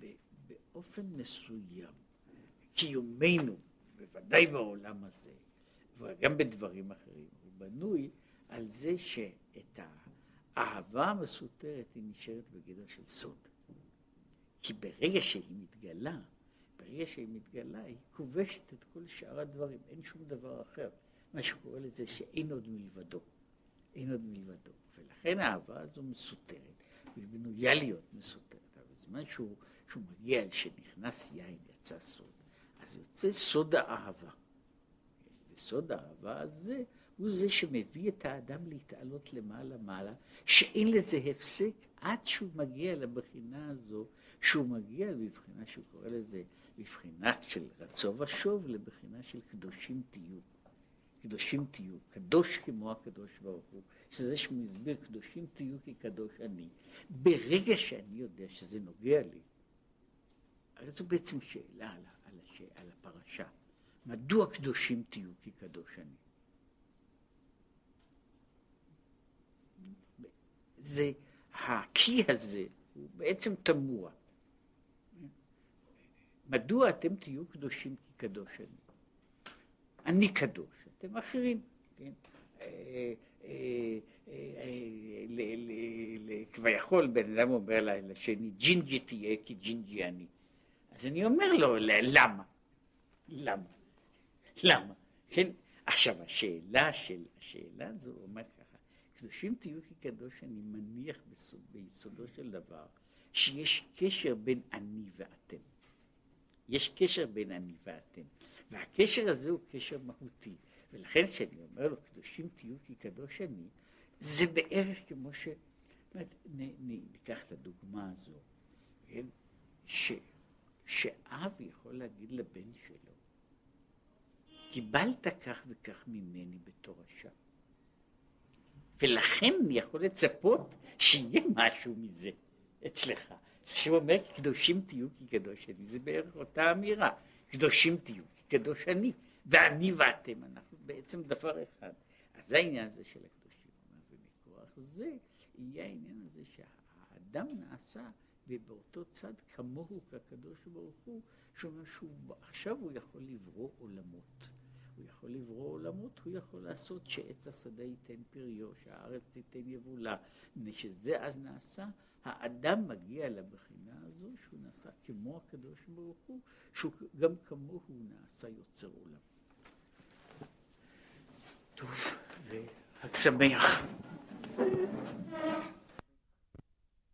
שבאופן מסוים קיומנו, בוודאי בעולם הזה, וגם בדברים אחרים, הוא בנוי על זה שאת האהבה המסותרת היא נשארת בגדר של סוד. כי ברגע שהיא מתגלה, ברגע שהיא מתגלה, היא כובשת את כל שאר הדברים, אין שום דבר אחר. מה שקורה לזה שאין עוד מלבדו. אין עוד מלבדו. ולכן האהבה הזו מסותרת, והיא בנויה להיות מסותרת. אבל בזמן שהוא, שהוא מגיע, שנכנס יין, יצא סוד, אז יוצא סוד האהבה. וסוד האהבה הזה הוא זה שמביא את האדם להתעלות למעלה-מעלה, שאין לזה הפסק עד שהוא מגיע לבחינה הזו, שהוא מגיע בבחינה שהוא קורא לזה, בבחינה של רצו ושוב, לבחינה של קדושים תהיו. קדושים תהיו, קדוש כמו הקדוש ברוך הוא, שזה שהוא הסביר, קדושים תהיו כי קדוש אני. ברגע שאני יודע שזה נוגע לי, הרי זו בעצם שאלה על, על, הש... על הפרשה. מדוע קדושים תהיו כי קדוש אני? זה, הכי הזה הוא בעצם תמוה. מדוע אתם תהיו קדושים כי קדוש אני? אני קדוש, אתם אחרים, כן? אה, אה, אה, כביכול בן אדם אומר לשני, ג'ינג'י תהיה כי ג'ינג'י אני. אז אני אומר לו, למה? למה? למה? כן? עכשיו השאלה של, השאלה הזו אומרת ככה, קדושים תהיו כי קדוש אני מניח ביסודו של דבר שיש קשר בין אני ואתם. יש קשר בין אני ואתם. והקשר הזה הוא קשר מהותי. ולכן כשאני אומר לו, קדושים תהיו כי קדוש אני, זה בערך כמו ש... ניקח את הדוגמה הזו, כן? ש, שאב יכול להגיד לבן שלו, קיבלת כך וכך ממני בתור השם. ולכן אני יכול לצפות שיהיה משהו מזה אצלך. שהוא אומר, קדושים תהיו כי קדוש אני, זה בערך אותה אמירה. קדושים תהיו כי קדוש אני, ואני ואתם, אנחנו בעצם דבר אחד. אז זה העניין הזה של הקדושים. ומכוח זה יהיה העניין הזה שהאדם נעשה ובאותו צד כמוהו כקדוש ברוך הוא, שאומר שעכשיו הוא יכול לברוא עולמות. הוא יכול לברוא עולמות, הוא יכול לעשות שעץ השדה ייתן פריו, שהארץ תיתן יבולה. מפני שזה אז נעשה, האדם מגיע לבחינה הזו שהוא נעשה כמו הקדוש ברוך הוא, שהוא גם כמוהו הוא נעשה יוצר עולם. טוב, והצמח.